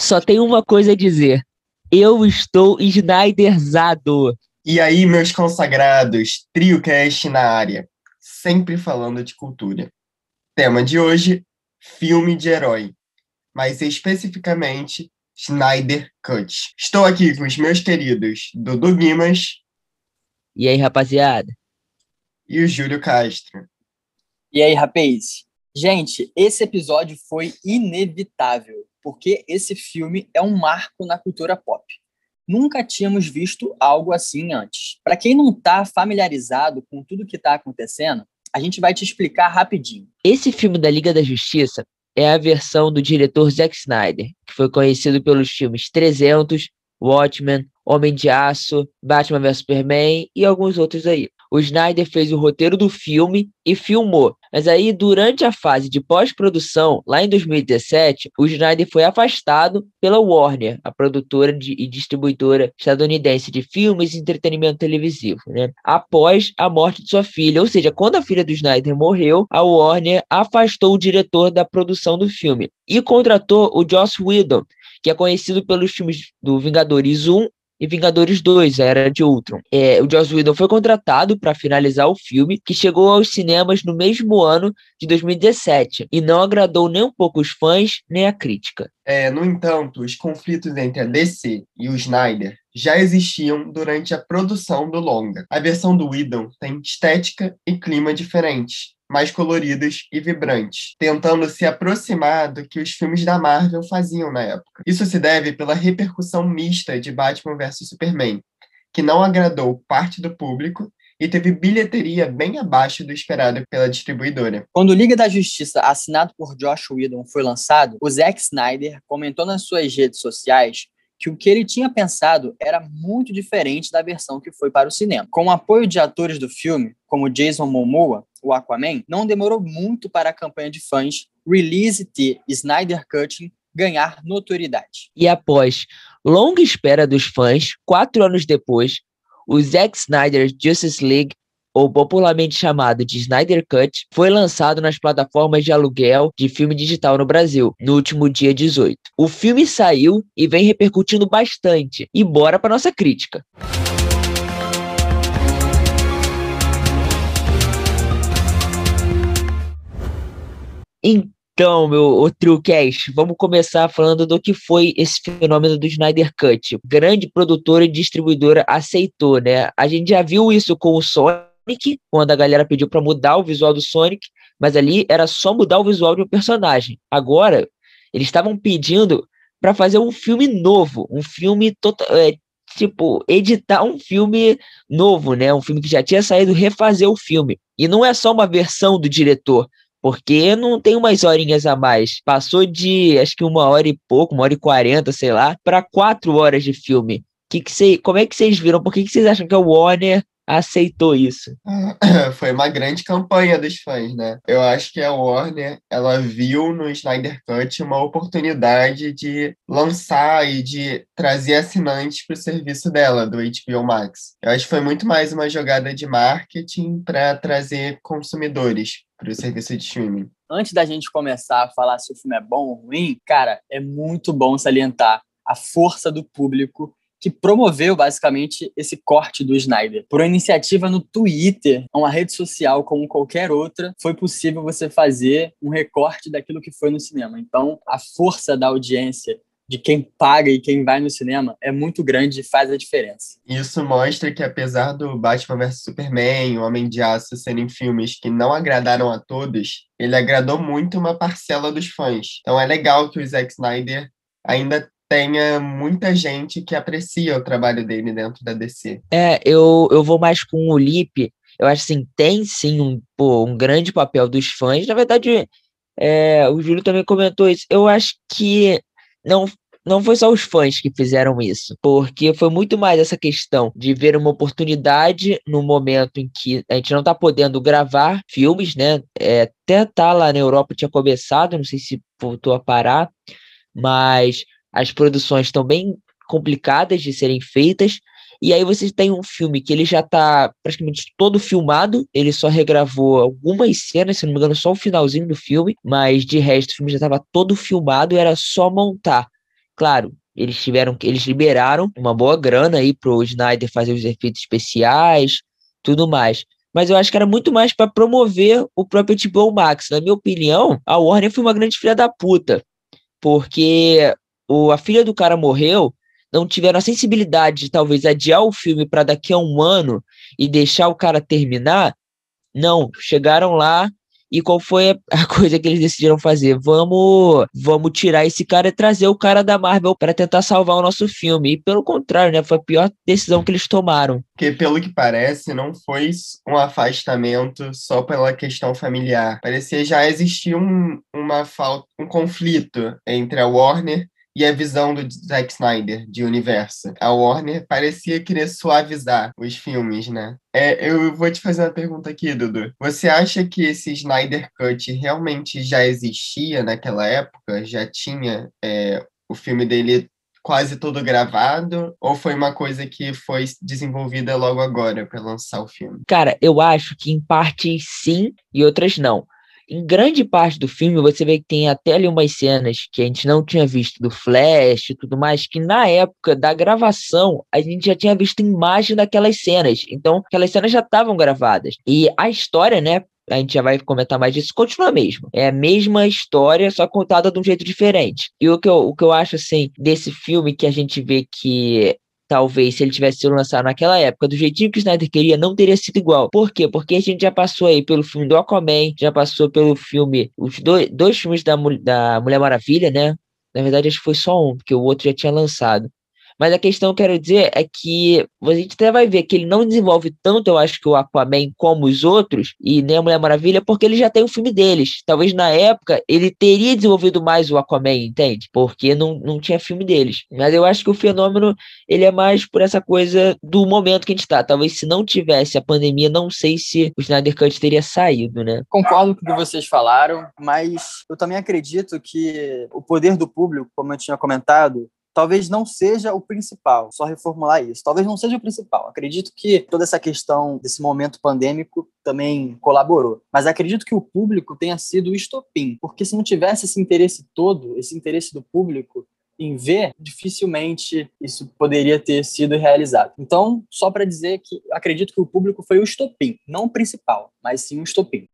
Só tem uma coisa a dizer. Eu estou Snyderzado. E aí, meus consagrados, TrioCast na área, sempre falando de cultura. Tema de hoje, filme de herói, mas especificamente Snyder Cut. Estou aqui com os meus queridos Dudu Guimas. E aí, rapaziada? E o Júlio Castro. E aí, rapaz? Gente, esse episódio foi inevitável, porque esse filme é um marco na cultura pop. Nunca tínhamos visto algo assim antes. Para quem não está familiarizado com tudo que está acontecendo, a gente vai te explicar rapidinho. Esse filme da Liga da Justiça é a versão do diretor Zack Snyder, que foi conhecido pelos filmes 300, Watchmen, Homem de Aço, Batman vs Superman e alguns outros aí o Snyder fez o roteiro do filme e filmou. Mas aí, durante a fase de pós-produção, lá em 2017, o Snyder foi afastado pela Warner, a produtora de, e distribuidora estadunidense de filmes e entretenimento televisivo, né? após a morte de sua filha. Ou seja, quando a filha do Snyder morreu, a Warner afastou o diretor da produção do filme e contratou o Joss Whedon, que é conhecido pelos filmes do Vingadores 1 e Vingadores 2, a Era de Ultron. É, o Joss Whedon foi contratado para finalizar o filme, que chegou aos cinemas no mesmo ano de 2017, e não agradou nem um pouco os fãs, nem a crítica. É, no entanto, os conflitos entre a DC e o Snyder já existiam durante a produção do longa. A versão do Whedon tem estética e clima diferentes, mais coloridos e vibrantes, tentando se aproximar do que os filmes da Marvel faziam na época. Isso se deve pela repercussão mista de Batman vs Superman, que não agradou parte do público e teve bilheteria bem abaixo do esperado pela distribuidora. Quando Liga da Justiça, assinado por Josh Whedon, foi lançado, o Zack Snyder comentou nas suas redes sociais que o que ele tinha pensado era muito diferente da versão que foi para o cinema. Com o apoio de atores do filme, como Jason Momoa, o Aquaman, não demorou muito para a campanha de fãs Release the Snyder Cut ganhar notoriedade. E após longa espera dos fãs, quatro anos depois, o Zack Snyder Justice League ou popularmente chamado de Snyder Cut, foi lançado nas plataformas de aluguel de filme digital no Brasil, no último dia 18. O filme saiu e vem repercutindo bastante. E bora para nossa crítica. Então, meu outro cast, vamos começar falando do que foi esse fenômeno do Snyder Cut. Grande produtora e distribuidora aceitou, né? A gente já viu isso com o Sony Sonic, quando a galera pediu para mudar o visual do Sonic, mas ali era só mudar o visual de um personagem. Agora, eles estavam pedindo para fazer um filme novo, um filme total, é, tipo, editar um filme novo, né? Um filme que já tinha saído, refazer o filme. E não é só uma versão do diretor, porque não tem umas horinhas a mais. Passou de, acho que uma hora e pouco, uma hora e quarenta, sei lá, para quatro horas de filme. Que que cê, como é que vocês viram? Por que, vocês acham que a Warner aceitou isso. Foi uma grande campanha dos fãs, né? Eu acho que a Warner, ela viu no Snyder Cut uma oportunidade de lançar e de trazer assinantes para o serviço dela, do HBO Max. Eu acho que foi muito mais uma jogada de marketing para trazer consumidores para o serviço de streaming. Antes da gente começar a falar se o filme é bom ou ruim, cara, é muito bom salientar a força do público que promoveu basicamente esse corte do Snyder. Por uma iniciativa no Twitter, uma rede social como qualquer outra, foi possível você fazer um recorte daquilo que foi no cinema. Então, a força da audiência de quem paga e quem vai no cinema é muito grande e faz a diferença. Isso mostra que, apesar do Batman vs Superman, o Homem de Aço serem filmes que não agradaram a todos, ele agradou muito uma parcela dos fãs. Então é legal que o Zack Snyder ainda tenha muita gente que aprecia o trabalho dele dentro da DC. É, eu, eu vou mais com o Lipe. Eu acho assim, tem sim um, pô, um grande papel dos fãs. Na verdade, é, o Júlio também comentou isso. Eu acho que não, não foi só os fãs que fizeram isso, porque foi muito mais essa questão de ver uma oportunidade no momento em que a gente não está podendo gravar filmes, né? É, até tá lá na Europa tinha começado, não sei se voltou a parar, mas as produções estão bem complicadas de serem feitas. E aí você tem um filme que ele já está praticamente todo filmado, ele só regravou algumas cenas, se não me engano, só o finalzinho do filme, mas de resto o filme já estava todo filmado, era só montar. Claro, eles tiveram, eles liberaram uma boa grana aí pro Snyder fazer os efeitos especiais, tudo mais. Mas eu acho que era muito mais para promover o próprio HBO Max. Na minha opinião, a Warner foi uma grande filha da puta, porque o, a filha do cara morreu, não tiveram a sensibilidade de talvez adiar o filme para daqui a um ano e deixar o cara terminar. Não, chegaram lá, e qual foi a coisa que eles decidiram fazer? Vamos, vamos tirar esse cara e trazer o cara da Marvel para tentar salvar o nosso filme. E pelo contrário, né? Foi a pior decisão que eles tomaram. Porque pelo que parece, não foi um afastamento só pela questão familiar. Parecia já existir um, uma falta, um conflito entre a Warner e a visão do Zack Snyder de universo. A Warner parecia querer suavizar os filmes, né? É, eu vou te fazer uma pergunta aqui, Dudu. Você acha que esse Snyder Cut realmente já existia naquela época? Já tinha é, o filme dele quase todo gravado? Ou foi uma coisa que foi desenvolvida logo agora para lançar o filme? Cara, eu acho que em partes sim e outras não em grande parte do filme você vê que tem até ali umas cenas que a gente não tinha visto do Flash e tudo mais, que na época da gravação a gente já tinha visto imagem daquelas cenas. Então, aquelas cenas já estavam gravadas. E a história, né, a gente já vai comentar mais disso, continua a mesma. É a mesma história, só contada de um jeito diferente. E o que eu, o que eu acho, assim, desse filme que a gente vê que talvez se ele tivesse sido lançado naquela época, do jeitinho que o Snyder queria, não teria sido igual. Por quê? Porque a gente já passou aí pelo filme do Aquaman, já passou pelo filme, os dois, dois filmes da, da Mulher Maravilha, né? Na verdade, acho que foi só um, porque o outro já tinha lançado. Mas a questão que eu quero dizer é que a gente até vai ver que ele não desenvolve tanto, eu acho, que o Aquaman como os outros, e nem a Mulher Maravilha, porque ele já tem o filme deles. Talvez na época ele teria desenvolvido mais o Aquaman, entende? Porque não, não tinha filme deles. Mas eu acho que o fenômeno ele é mais por essa coisa do momento que a gente tá. Talvez se não tivesse a pandemia, não sei se o Snyder Cut teria saído, né? Concordo com o que vocês falaram, mas eu também acredito que o poder do público, como eu tinha comentado, talvez não seja o principal, só reformular isso. Talvez não seja o principal. Acredito que toda essa questão desse momento pandêmico também colaborou. Mas acredito que o público tenha sido o estopim, porque se não tivesse esse interesse todo, esse interesse do público em ver, dificilmente isso poderia ter sido realizado. Então, só para dizer que acredito que o público foi o estopim, não o principal, mas sim o estopim.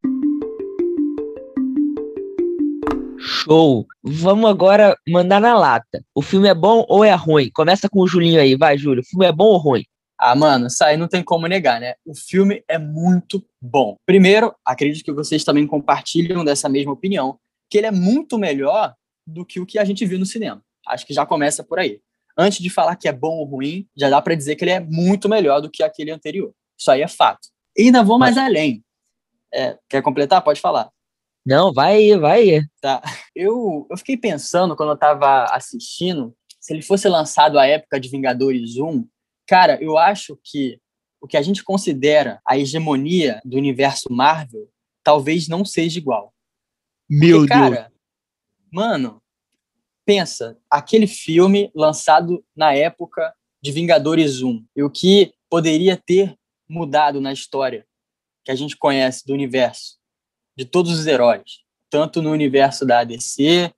Show! Vamos agora mandar na lata. O filme é bom ou é ruim? Começa com o Julinho aí, vai, Júlio. O filme é bom ou ruim? Ah, mano, isso aí não tem como negar, né? O filme é muito bom. Primeiro, acredito que vocês também compartilham dessa mesma opinião, que ele é muito melhor do que o que a gente viu no cinema. Acho que já começa por aí. Antes de falar que é bom ou ruim, já dá para dizer que ele é muito melhor do que aquele anterior. Isso aí é fato. E ainda vou mais além. É, quer completar? Pode falar. Não, vai vai Tá. Eu, eu fiquei pensando quando eu tava assistindo, se ele fosse lançado à época de Vingadores 1, cara, eu acho que o que a gente considera a hegemonia do universo Marvel talvez não seja igual. Meu Porque, Deus. Cara, mano, pensa, aquele filme lançado na época de Vingadores 1, e o que poderia ter mudado na história que a gente conhece do universo de todos os heróis, tanto no universo da ADC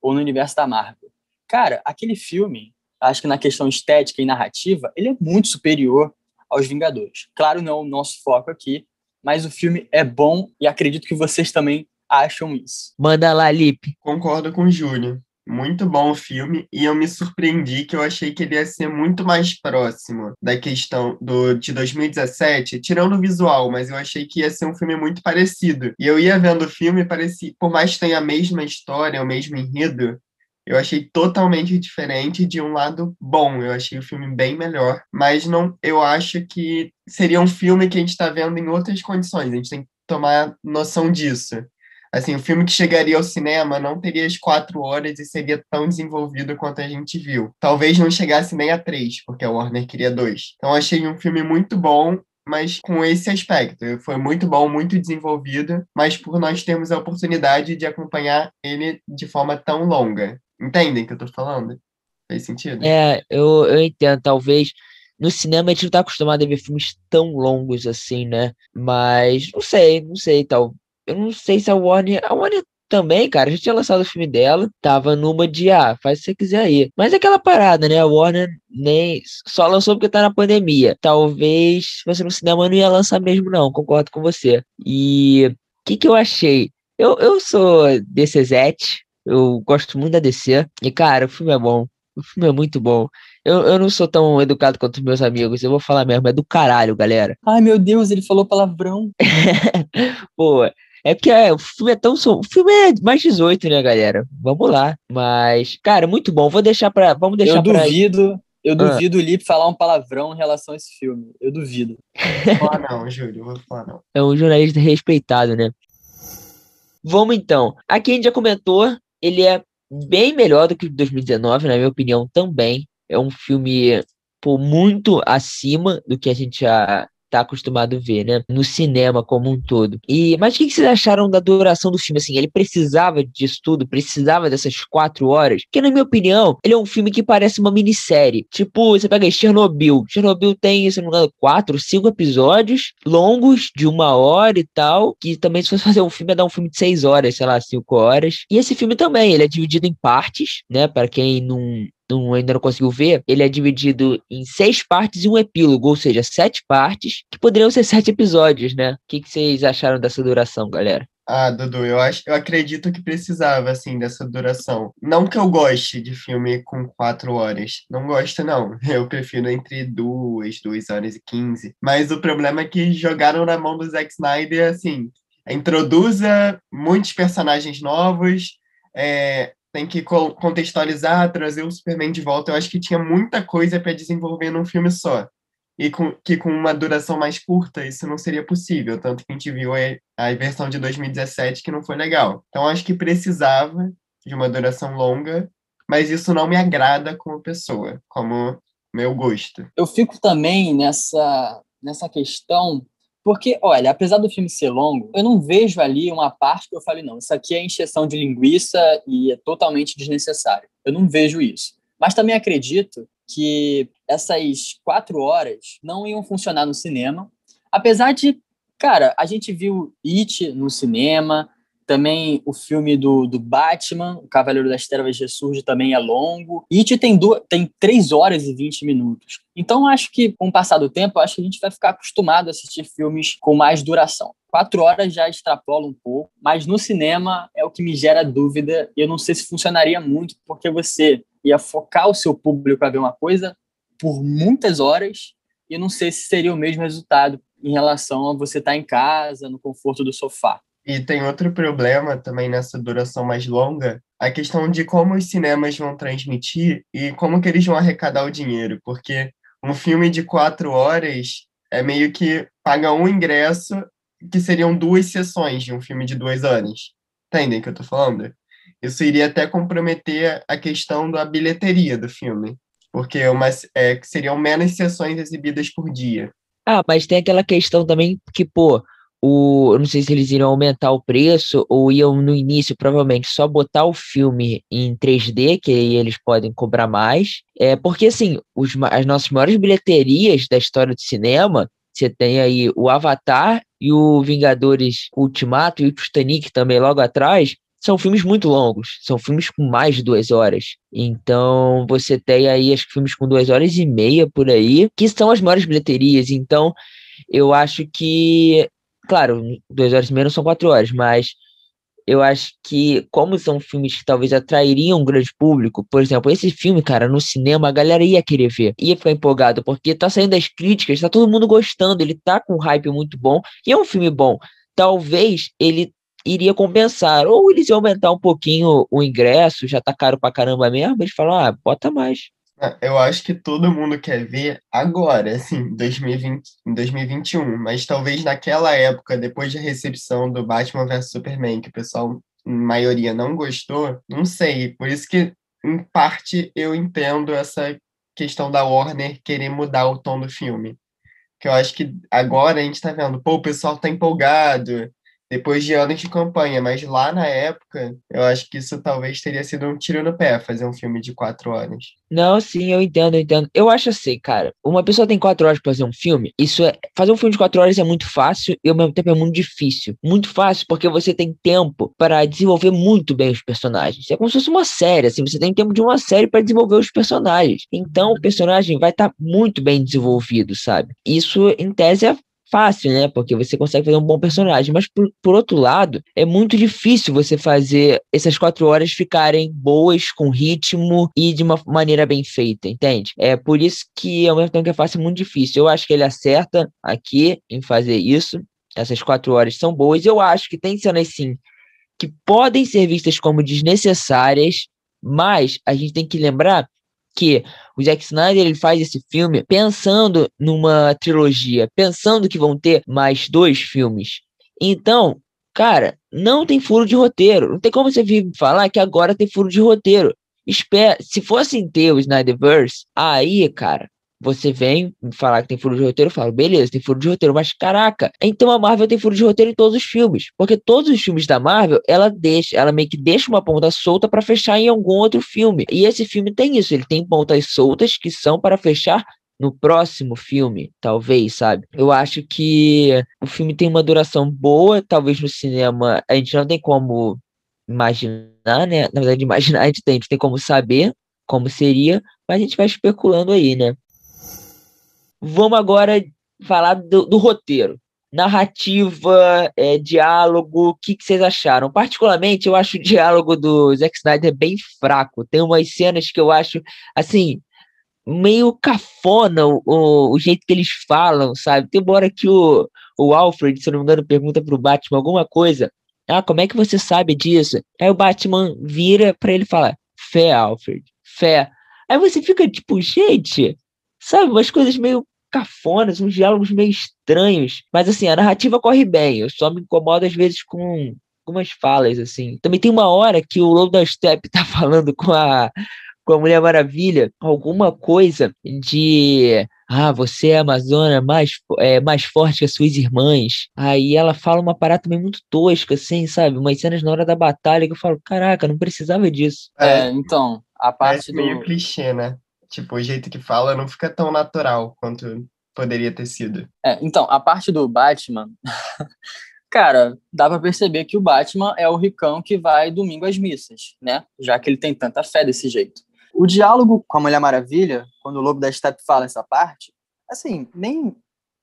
ou no universo da Marvel. Cara, aquele filme, acho que na questão estética e narrativa, ele é muito superior aos Vingadores. Claro, não é o nosso foco aqui, mas o filme é bom e acredito que vocês também acham isso. Manda lá, Lipe. Concordo com o Júnior. Muito bom o filme e eu me surpreendi que eu achei que ele ia ser muito mais próximo da questão do de 2017, tirando o visual, mas eu achei que ia ser um filme muito parecido. E eu ia vendo o filme, parecia, por mais que tenha a mesma história, o mesmo enredo, eu achei totalmente diferente de um lado bom. Eu achei o filme bem melhor, mas não, eu acho que seria um filme que a gente está vendo em outras condições. A gente tem que tomar noção disso. Assim, o filme que chegaria ao cinema não teria as quatro horas e seria tão desenvolvido quanto a gente viu. Talvez não chegasse nem a três, porque a Warner queria dois. Então, achei um filme muito bom, mas com esse aspecto. Foi muito bom, muito desenvolvido, mas por nós termos a oportunidade de acompanhar ele de forma tão longa. Entendem o que eu tô falando? Faz sentido? É, eu, eu entendo. Talvez no cinema a gente não tá acostumado a ver filmes tão longos assim, né? Mas não sei, não sei, tal eu não sei se a Warner. A Warner também, cara, já tinha lançado o filme dela, tava numa de, ah, faz o que você quiser aí. Mas é aquela parada, né? A Warner nem só lançou porque tá na pandemia. Talvez fosse no cinema não ia lançar mesmo, não, concordo com você. E o que, que eu achei? Eu, eu sou DCzete, eu gosto muito da DC. E, cara, o filme é bom. O filme é muito bom. Eu, eu não sou tão educado quanto os meus amigos. Eu vou falar mesmo, é do caralho, galera. Ai, meu Deus, ele falou palavrão. Pô, é porque é, o filme é tão. O filme é mais 18, né, galera? Vamos lá. Mas, cara, muito bom. Vou deixar pra. Vamos deixar eu pra. Duvido, eu ah. duvido ah. o Lipe falar um palavrão em relação a esse filme. Eu duvido. Vou falar não, Júlio. Vou falar não. É um jornalista respeitado, né? Vamos então. Aqui a gente já comentou. Ele é bem melhor do que o de 2019, na minha opinião, também. É um filme por muito acima do que a gente já tá acostumado a ver, né? No cinema como um todo. E Mas o que vocês acharam da duração do filme? Assim, ele precisava disso tudo? Precisava dessas quatro horas? Porque, na minha opinião, ele é um filme que parece uma minissérie. Tipo, você pega Chernobyl. Chernobyl tem, se não me engano, quatro, cinco episódios longos, de uma hora e tal. Que também, se fosse fazer um filme, ia dar um filme de seis horas, sei lá, cinco horas. E esse filme também, ele é dividido em partes, né? Para quem não, não, ainda não conseguiu ver, ele é dividido em seis partes e um epílogo, ou seja, sete partes, que poderiam ser sete episódios, né? O que, que vocês acharam dessa duração, galera? Ah, Dudu, eu acho, eu acredito que precisava assim dessa duração. Não que eu goste de filme com quatro horas, não gosto não. Eu prefiro entre duas, duas horas e quinze. Mas o problema é que jogaram na mão do Zack Snyder assim, introduza muitos personagens novos, é, tem que contextualizar, trazer o Superman de volta. Eu acho que tinha muita coisa para desenvolver num filme só. E com, que com uma duração mais curta isso não seria possível. Tanto que a gente viu a, a versão de 2017 que não foi legal. Então acho que precisava de uma duração longa, mas isso não me agrada como pessoa, como meu gosto. Eu fico também nessa, nessa questão porque, olha, apesar do filme ser longo, eu não vejo ali uma parte que eu falei, não, isso aqui é encheção de linguiça e é totalmente desnecessário. Eu não vejo isso. Mas também acredito que essas quatro horas não iam funcionar no cinema. Apesar de, cara, a gente viu It no cinema, também o filme do, do Batman, O Cavaleiro das Trevas ressurge, também é longo. It tem, duas, tem 3 horas e 20 minutos. Então, acho que, com o passar do tempo, acho que a gente vai ficar acostumado a assistir filmes com mais duração. Quatro horas já extrapola um pouco, mas no cinema é o que me gera dúvida. Eu não sei se funcionaria muito, porque você ia focar o seu público a ver uma coisa por muitas horas, e eu não sei se seria o mesmo resultado em relação a você estar em casa, no conforto do sofá. E tem outro problema também nessa duração mais longa, a questão de como os cinemas vão transmitir e como que eles vão arrecadar o dinheiro, porque um filme de quatro horas é meio que paga um ingresso que seriam duas sessões de um filme de duas horas. Entendem o que eu tô falando? Isso iria até comprometer a questão da bilheteria do filme, porque uma, é, seriam menos sessões exibidas por dia. Ah, mas tem aquela questão também que, pô, o, eu não sei se eles iriam aumentar o preço ou iam no início provavelmente só botar o filme em 3D, que aí eles podem cobrar mais. É, porque assim, os, as nossas maiores bilheterias da história do cinema, você tem aí o Avatar e o Vingadores Ultimato e o Titanic também logo atrás, são filmes muito longos, são filmes com mais de duas horas. Então você tem aí acho que filmes com duas horas e meia por aí, que são as maiores bilheterias. Então eu acho que Claro, duas horas e meia não são quatro horas, mas eu acho que, como são filmes que talvez atrairiam um grande público, por exemplo, esse filme, cara, no cinema, a galera ia querer ver, ia ficar empolgado, porque tá saindo das críticas, tá todo mundo gostando, ele tá com um hype muito bom, e é um filme bom. Talvez ele iria compensar, ou eles iam aumentar um pouquinho o ingresso, já tá caro pra caramba mesmo, eles falam, ah, bota mais. Ah, eu acho que todo mundo quer ver agora, assim, 2020, em 2021, mas talvez naquela época, depois da recepção do Batman vs Superman, que o pessoal, em maioria, não gostou, não sei. Por isso que, em parte, eu entendo essa questão da Warner querer mudar o tom do filme. Que eu acho que agora a gente tá vendo, pô, o pessoal tá empolgado, depois de anos de campanha, mas lá na época, eu acho que isso talvez teria sido um tiro no pé, fazer um filme de quatro horas. Não, sim, eu entendo, eu entendo. Eu acho assim, cara, uma pessoa tem quatro horas pra fazer um filme, isso é. Fazer um filme de quatro horas é muito fácil e ao mesmo tempo é muito difícil. Muito fácil porque você tem tempo para desenvolver muito bem os personagens. É como se fosse uma série, assim, você tem tempo de uma série para desenvolver os personagens. Então o personagem vai estar tá muito bem desenvolvido, sabe? Isso, em tese, é fácil, né? Porque você consegue fazer um bom personagem. Mas, por, por outro lado, é muito difícil você fazer essas quatro horas ficarem boas, com ritmo e de uma maneira bem feita, entende? É por isso que, ao mesmo tempo que é fácil, é muito difícil. Eu acho que ele acerta aqui em fazer isso. Essas quatro horas são boas. Eu acho que tem cenas, sim, que podem ser vistas como desnecessárias, mas a gente tem que lembrar que o Zack Snyder ele faz esse filme pensando numa trilogia, pensando que vão ter mais dois filmes. Então, cara, não tem furo de roteiro. Não tem como você vir falar que agora tem furo de roteiro. Espera, se fossem ter o Snyderverse, aí, cara, você vem falar que tem furo de roteiro, eu falo, beleza, tem furo de roteiro, mas caraca, então a Marvel tem furo de roteiro em todos os filmes, porque todos os filmes da Marvel, ela deixa, ela meio que deixa uma ponta solta para fechar em algum outro filme. E esse filme tem isso, ele tem pontas soltas que são para fechar no próximo filme, talvez, sabe? Eu acho que o filme tem uma duração boa, talvez no cinema a gente não tem como imaginar, né? Na verdade, imaginar a gente tem, a gente tem como saber como seria, mas a gente vai especulando aí, né? Vamos agora falar do, do roteiro. Narrativa, é, diálogo, o que, que, vocês acharam? Particularmente, eu acho o diálogo do Zack Snyder bem fraco. Tem umas cenas que eu acho, assim, meio cafona o, o, o jeito que eles falam, sabe? Tem uma hora que o, o Alfred, se não me engano, pergunta pro Batman alguma coisa. Ah, como é que você sabe disso? Aí o Batman vira para ele falar: fé, Alfred, fé. Aí você fica tipo, gente, sabe, umas coisas meio cafonas, uns diálogos meio estranhos. Mas assim, a narrativa corre bem. Eu só me incomodo às vezes com algumas falas, assim. Também tem uma hora que o Lobo da Step tá falando com a, com a Mulher Maravilha alguma coisa de. Ah, você é a Amazônia mais, é, mais forte que as suas irmãs. Aí ela fala uma parada também muito tosca, assim, sabe? Umas cenas na hora da batalha que eu falo, caraca, não precisava disso. É, então, a parte é meio do... clichê, né? Tipo, o jeito que fala não fica tão natural quanto poderia ter sido. É, então, a parte do Batman. Cara, dá pra perceber que o Batman é o ricão que vai domingo às missas, né? Já que ele tem tanta fé desse jeito. O diálogo com a Mulher Maravilha, quando o Lobo da Steppe fala essa parte, assim, nem,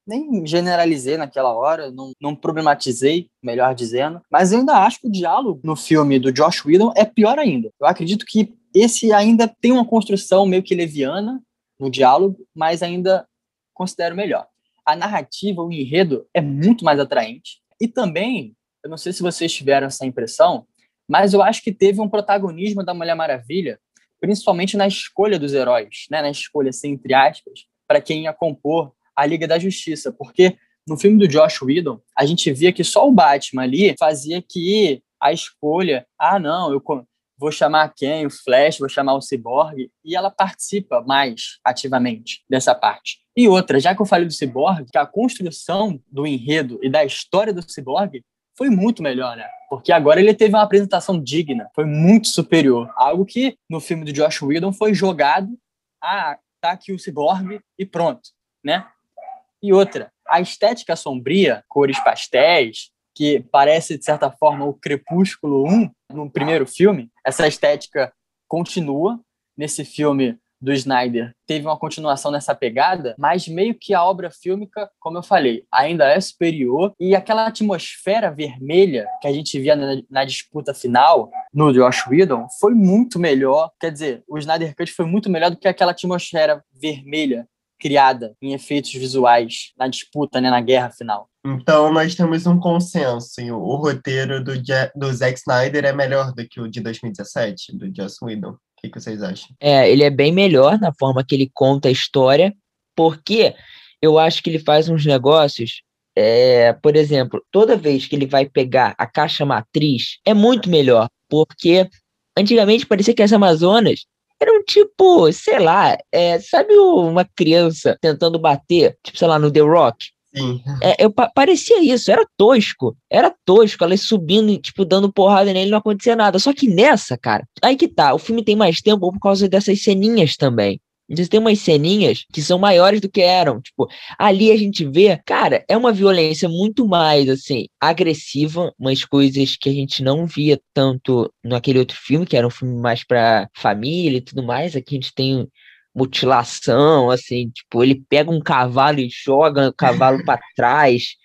nem generalizei naquela hora, não, não problematizei, melhor dizendo, mas eu ainda acho que o diálogo no filme do Josh Whedon é pior ainda. Eu acredito que esse ainda tem uma construção meio que leviana no diálogo, mas ainda considero melhor. A narrativa, o enredo é muito mais atraente. E também, eu não sei se vocês tiveram essa impressão, mas eu acho que teve um protagonismo da Mulher Maravilha, principalmente na escolha dos heróis, né? na escolha, assim, entre aspas, para quem ia compor a Liga da Justiça. Porque no filme do Josh Whedon, a gente via que só o Batman ali fazia que a escolha, ah, não, eu vou chamar quem? O Flash, vou chamar o Cyborg, e ela participa mais ativamente dessa parte. E outra, já que eu falei do Cyborg, que a construção do enredo e da história do Cyborg foi muito melhor, né? Porque agora ele teve uma apresentação digna, foi muito superior. Algo que no filme do Josh Whedon foi jogado, ah, tá aqui o Cyborg e pronto, né? E outra, a estética sombria, cores pastéis, que parece, de certa forma, o Crepúsculo 1 no primeiro filme, essa estética continua nesse filme do Snyder. Teve uma continuação nessa pegada, mas meio que a obra fílmica, como eu falei, ainda é superior e aquela atmosfera vermelha que a gente via na, na disputa final no Josh Whedon foi muito melhor. Quer dizer, o Snyder Cut foi muito melhor do que aquela atmosfera vermelha criada em efeitos visuais na disputa, né, na guerra final. Então, nós temos um consenso. O, o roteiro do, do Zack Snyder é melhor do que o de 2017, do Joss Whedon. O que, que vocês acham? É, ele é bem melhor na forma que ele conta a história, porque eu acho que ele faz uns negócios. É, por exemplo, toda vez que ele vai pegar a caixa matriz, é muito melhor, porque antigamente parecia que as Amazonas eram tipo, sei lá, é, sabe uma criança tentando bater, tipo, sei lá, no The Rock? É, eu, parecia isso, era tosco. Era tosco, ela subindo, tipo, dando porrada nele, não acontecia nada. Só que nessa, cara, aí que tá, o filme tem mais tempo por causa dessas ceninhas também. Eles tem umas ceninhas que são maiores do que eram. Tipo, ali a gente vê, cara, é uma violência muito mais, assim, agressiva, umas coisas que a gente não via tanto naquele outro filme, que era um filme mais pra família e tudo mais. Aqui a gente tem mutilação, assim, tipo, ele pega um cavalo e joga o cavalo para trás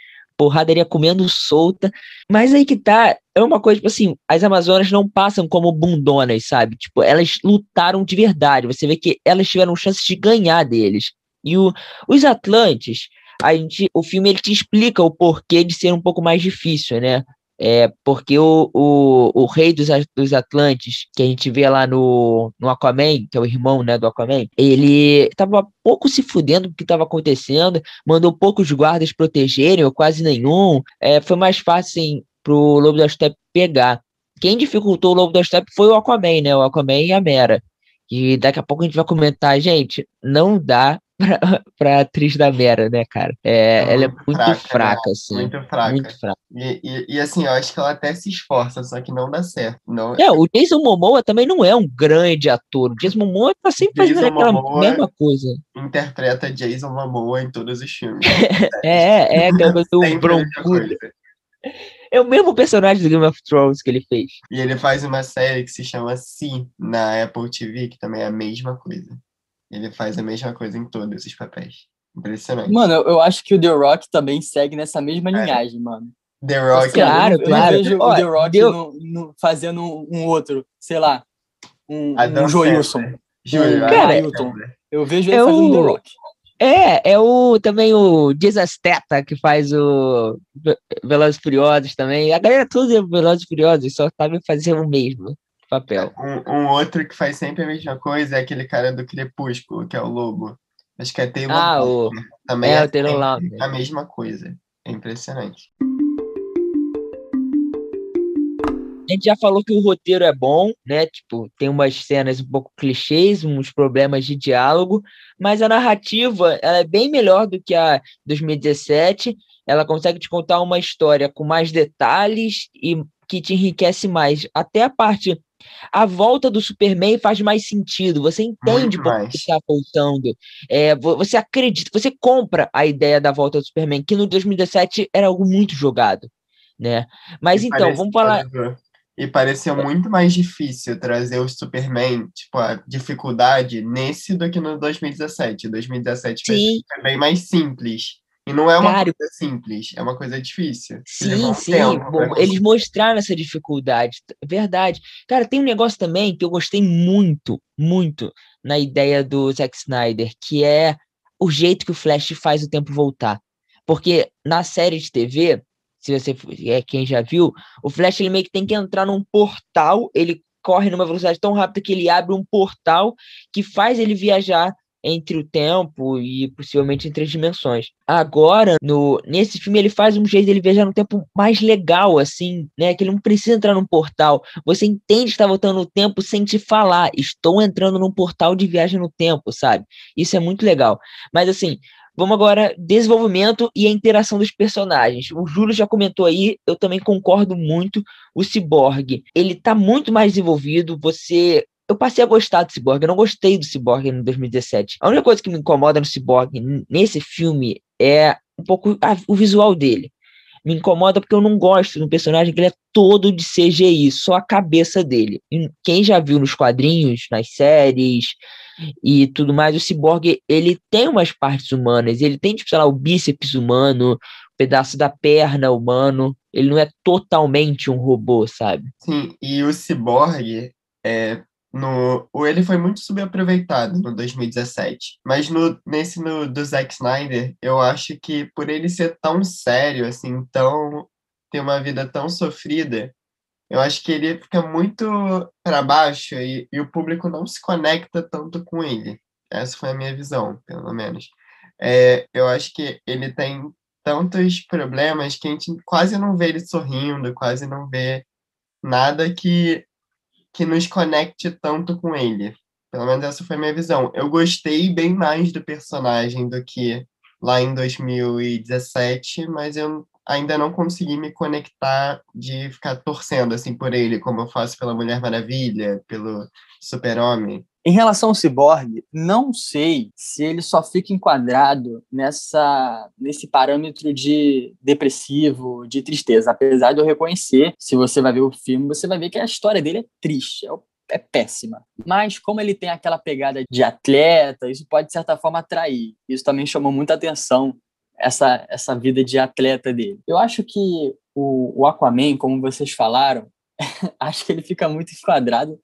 porradaria comendo solta. Mas aí que tá, é uma coisa, tipo assim, as Amazonas não passam como bundonas, sabe? Tipo, elas lutaram de verdade. Você vê que elas tiveram chance de ganhar deles. E o, os Atlantes, a gente, o filme ele te explica o porquê de ser um pouco mais difícil, né? É, porque o, o, o rei dos, dos Atlantes, que a gente vê lá no, no Aquaman, que é o irmão né, do Aquaman, ele tava pouco se fudendo do que estava acontecendo, mandou poucos guardas protegerem, ou quase nenhum. É, foi mais fácil assim, pro Lobo da Steppe pegar. Quem dificultou o Lobo da Steppe foi o Aquaman, né? O Aquaman e a Mera. E daqui a pouco a gente vai comentar, gente, não dá pra, pra atriz da Vera, né, cara? É, ela é muito fraca, fraca né? assim. Muito fraca. Muito fraca. E, e, e, assim, eu acho que ela até se esforça, só que não dá certo. Não... É, o Jason Momoa também não é um grande ator. O Jason Momoa tá sempre Jason fazendo aquela Momoa mesma coisa. Interpreta Jason Momoa em todos os filmes. é, é, que é o Broncudo. É o mesmo personagem do Game of Thrones que ele fez. E ele faz uma série que se chama Si, na Apple TV, que também é a mesma coisa. Ele faz a mesma coisa em todos os papéis. Impressionante. Mano, eu, eu acho que o The Rock também segue nessa mesma é. linhagem, mano. The Rock. Assim, claro, eu, claro. Eu vejo Olha, o The Rock deu... no, no, fazendo um outro, sei lá, um, um Joilson. Cara, Ailton. Eu vejo ele é fazendo o... The Rock. É, é o também o Desasteta que faz o Velozes Furiosos também. A galera toda é Velozes Furiosos, só sabe fazer o mesmo papel. Um, um, outro que faz sempre a mesma coisa é aquele cara do Crepúsculo, que é o Lobo. Acho que é Taylor ah, o... Também é, é o Taylor Lautner. a mesma coisa. É impressionante. A gente já falou que o roteiro é bom, né? Tipo, tem umas cenas um pouco clichês, uns problemas de diálogo, mas a narrativa ela é bem melhor do que a 2017. Ela consegue te contar uma história com mais detalhes e que te enriquece mais. Até a parte a volta do Superman faz mais sentido. Você entende por que está voltando. É, você acredita, você compra a ideia da volta do Superman, que no 2017 era algo muito jogado. Né? Mas e então, parece, vamos falar. E pareceu muito mais difícil trazer o Superman, tipo, a dificuldade nesse do que no 2017. 2017 foi bem mais simples. E não é uma Cara, coisa simples, é uma coisa difícil. Sim, sim. Bom, eles mostraram essa dificuldade. Verdade. Cara, tem um negócio também que eu gostei muito, muito na ideia do Zack Snyder, que é o jeito que o Flash faz o tempo voltar. Porque na série de TV, se você é quem já viu, o Flash ele meio que tem que entrar num portal, ele corre numa velocidade tão rápida que ele abre um portal que faz ele viajar entre o tempo e possivelmente entre as dimensões. Agora, no nesse filme ele faz um jeito de ele viajar no tempo mais legal, assim, né? Que ele não precisa entrar num portal. Você entende que está voltando no tempo sem te falar. Estou entrando num portal de viagem no tempo, sabe? Isso é muito legal. Mas assim, Vamos agora, desenvolvimento e a interação dos personagens. O Júlio já comentou aí, eu também concordo muito. O Cyborg, ele tá muito mais desenvolvido. Você eu passei a gostar do Cyborg. Eu não gostei do Cyborg em 2017. A única coisa que me incomoda no Cyborg nesse filme é um pouco a, o visual dele. Me incomoda porque eu não gosto do personagem que ele é todo de CGI, só a cabeça dele. E quem já viu nos quadrinhos, nas séries e tudo mais, o Cyborg, ele tem umas partes humanas. Ele tem, tipo, sei lá, o bíceps humano, um pedaço da perna humano. Ele não é totalmente um robô, sabe? Sim, e o Cyborg, é, no, ele foi muito subaproveitado no 2017, mas no, nesse no, do Zack Snyder, eu acho que por ele ser tão sério, assim, tão ter uma vida tão sofrida, eu acho que ele fica muito para baixo e, e, o público não se conecta tanto com ele. Essa foi a minha visão, pelo menos. É, eu acho que ele tem tantos problemas que a gente quase não vê ele sorrindo, quase não vê nada que que nos conecte tanto com ele. Pelo menos essa foi a minha visão. Eu gostei bem mais do personagem do que lá em 2017, mas eu ainda não consegui me conectar de ficar torcendo assim por ele, como eu faço pela Mulher Maravilha, pelo Super-Homem. Em relação ao Cyborg, não sei se ele só fica enquadrado nessa nesse parâmetro de depressivo, de tristeza. Apesar de eu reconhecer, se você vai ver o filme, você vai ver que a história dele é triste, é, é péssima. Mas como ele tem aquela pegada de atleta, isso pode de certa forma atrair. Isso também chamou muita atenção essa essa vida de atleta dele. Eu acho que o, o Aquaman, como vocês falaram, acho que ele fica muito enquadrado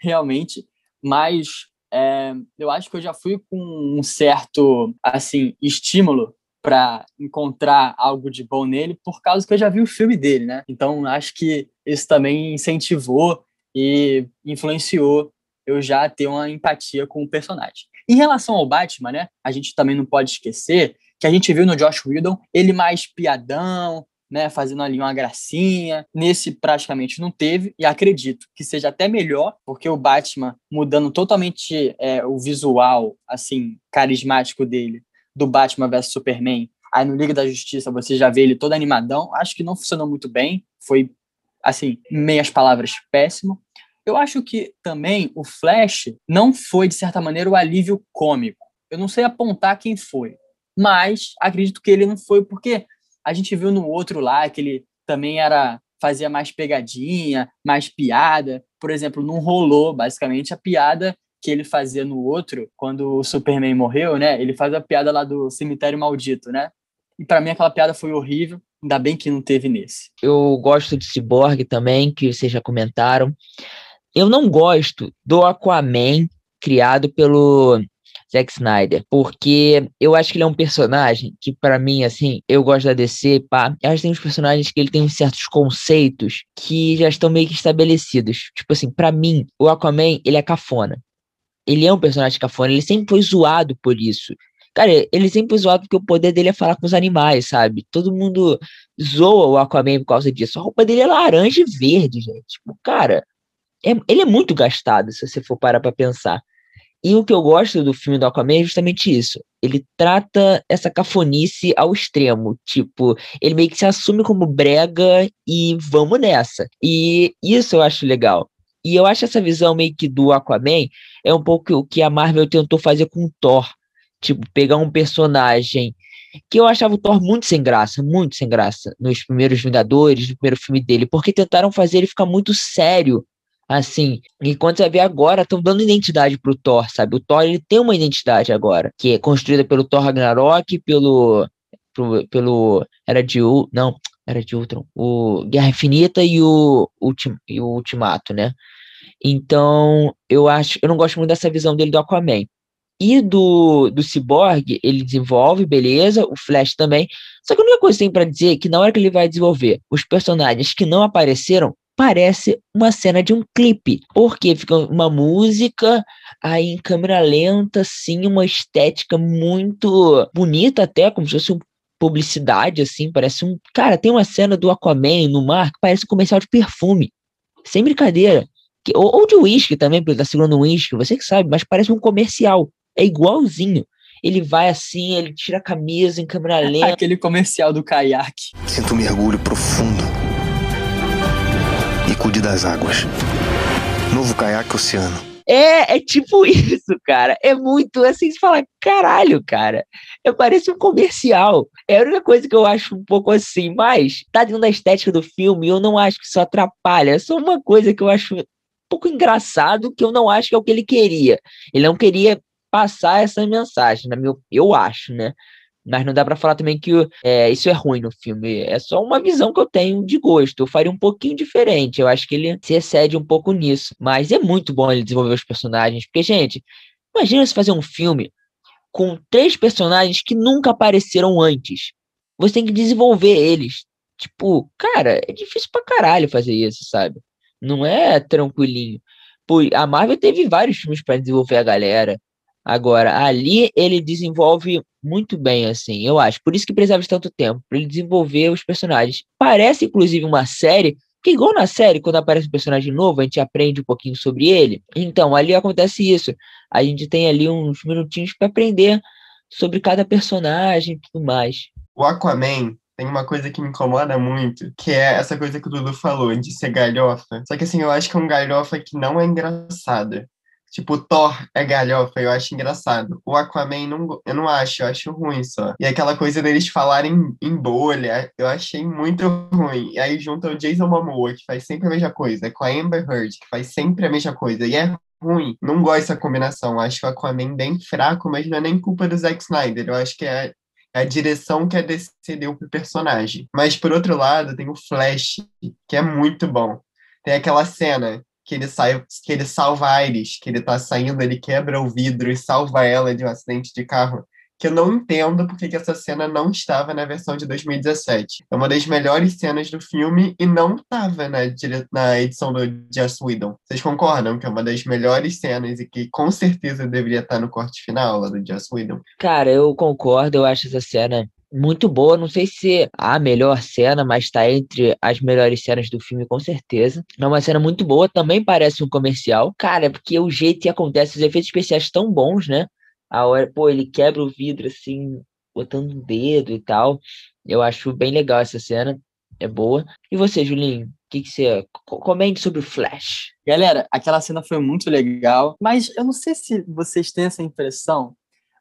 realmente mas é, eu acho que eu já fui com um certo assim estímulo para encontrar algo de bom nele por causa que eu já vi o filme dele, né? Então acho que isso também incentivou e influenciou eu já ter uma empatia com o personagem. Em relação ao Batman, né? A gente também não pode esquecer que a gente viu no Josh Whedon ele mais piadão, né, fazendo ali uma gracinha. Nesse praticamente não teve, e acredito que seja até melhor, porque o Batman mudando totalmente é, o visual, assim, carismático dele, do Batman vs Superman. Aí no Liga da Justiça você já vê ele todo animadão. Acho que não funcionou muito bem. Foi, assim, meias palavras, péssimo. Eu acho que também o Flash não foi, de certa maneira, o alívio cômico. Eu não sei apontar quem foi, mas acredito que ele não foi porque a gente viu no outro lá que ele também era fazia mais pegadinha, mais piada. Por exemplo, não rolou basicamente a piada que ele fazia no outro, quando o Superman morreu, né? Ele faz a piada lá do cemitério maldito, né? E para mim aquela piada foi horrível, ainda bem que não teve nesse. Eu gosto de Cyborg também, que vocês já comentaram. Eu não gosto do Aquaman criado pelo Zack Snyder, porque eu acho que ele é um personagem que, para mim, assim, eu gosto da DC, pá, eu acho que tem uns personagens que ele tem certos conceitos que já estão meio que estabelecidos. Tipo assim, para mim, o Aquaman, ele é cafona. Ele é um personagem cafona, ele sempre foi zoado por isso. Cara, ele sempre foi zoado porque o poder dele é falar com os animais, sabe? Todo mundo zoa o Aquaman por causa disso. A roupa dele é laranja e verde, gente. Tipo, cara, é, ele é muito gastado, se você for parar pra pensar. E o que eu gosto do filme do Aquaman é justamente isso. Ele trata essa cafonice ao extremo. Tipo, ele meio que se assume como brega e vamos nessa. E isso eu acho legal. E eu acho essa visão meio que do Aquaman é um pouco o que a Marvel tentou fazer com o Thor. Tipo, pegar um personagem que eu achava o Thor muito sem graça, muito sem graça, nos primeiros Vingadores, no primeiro filme dele, porque tentaram fazer ele ficar muito sério Assim, enquanto você vê agora, estão dando identidade pro Thor, sabe? O Thor ele tem uma identidade agora, que é construída pelo Thor Ragnarok, pelo. Pro, pelo. Era de. Não, era de Ultron. O Guerra Infinita e o, Ultim, e o Ultimato, né? Então, eu acho. Eu não gosto muito dessa visão dele do Aquaman. E do, do Cyborg, ele desenvolve, beleza, o Flash também. Só que a única coisa que tem pra dizer é que na hora que ele vai desenvolver os personagens que não apareceram, parece uma cena de um clipe, porque fica uma música aí em câmera lenta, assim, uma estética muito bonita até, como se fosse uma publicidade, assim, parece um... Cara, tem uma cena do Aquaman no mar que parece um comercial de perfume, sem brincadeira. Que, ou, ou de uísque também, porque tá segurando um uísque, você que sabe, mas parece um comercial, é igualzinho. Ele vai assim, ele tira a camisa em câmera lenta. Aquele comercial do caiaque. Sinto um mergulho profundo cuide das águas. Novo caiaque oceano. É, é tipo isso, cara. É muito assim, você fala, caralho, cara. É, parece um comercial. É a única coisa que eu acho um pouco assim, mas tá dentro da estética do filme, eu não acho que isso atrapalha. É só uma coisa que eu acho um pouco engraçado, que eu não acho que é o que ele queria. Ele não queria passar essa mensagem, meu, eu acho, né? Mas não dá para falar também que é, isso é ruim no filme. É só uma visão que eu tenho de gosto. Eu faria um pouquinho diferente. Eu acho que ele se excede um pouco nisso. Mas é muito bom ele desenvolver os personagens. Porque, gente, imagina se fazer um filme com três personagens que nunca apareceram antes. Você tem que desenvolver eles. Tipo, cara, é difícil pra caralho fazer isso, sabe? Não é tranquilinho. Pô, a Marvel teve vários filmes para desenvolver a galera. Agora, ali ele desenvolve muito bem, assim, eu acho. Por isso que precisava de tanto tempo, para ele desenvolver os personagens. Parece, inclusive, uma série, que igual na série, quando aparece um personagem novo, a gente aprende um pouquinho sobre ele. Então, ali acontece isso. A gente tem ali uns minutinhos para aprender sobre cada personagem e tudo mais. O Aquaman tem uma coisa que me incomoda muito, que é essa coisa que o Dudu falou, de ser galhofa. Só que assim, eu acho que é um galhofa que não é engraçado. Tipo, Thor é galhofa, eu acho engraçado. O Aquaman, não, eu não acho, eu acho ruim só. E aquela coisa deles falarem em bolha, eu achei muito ruim. E aí junta o Jason Momoa, que faz sempre a mesma coisa, com a Amber Heard, que faz sempre a mesma coisa. E é ruim. Não gosto dessa combinação. Acho o Aquaman bem fraco, mas não é nem culpa do Zack Snyder. Eu acho que é a direção que a DC deu pro personagem. Mas, por outro lado, tem o Flash, que é muito bom. Tem aquela cena que ele sai, que ele salva a Iris, que ele tá saindo, ele quebra o vidro e salva ela de um acidente de carro que eu não entendo porque que essa cena não estava na versão de 2017. É uma das melhores cenas do filme e não estava na, na edição do Just Whedon. Vocês concordam que é uma das melhores cenas e que com certeza deveria estar no corte final lá do Just Whedon? Cara, eu concordo, eu acho essa cena muito boa. Não sei se a melhor cena, mas está entre as melhores cenas do filme, com certeza. É uma cena muito boa, também parece um comercial. Cara, porque o jeito que acontece, os efeitos especiais tão bons, né? a hora, pô, ele quebra o vidro assim, botando o dedo e tal. Eu acho bem legal essa cena, é boa. E você, Julinho? O que, que você. Comente sobre o Flash. Galera, aquela cena foi muito legal, mas eu não sei se vocês têm essa impressão,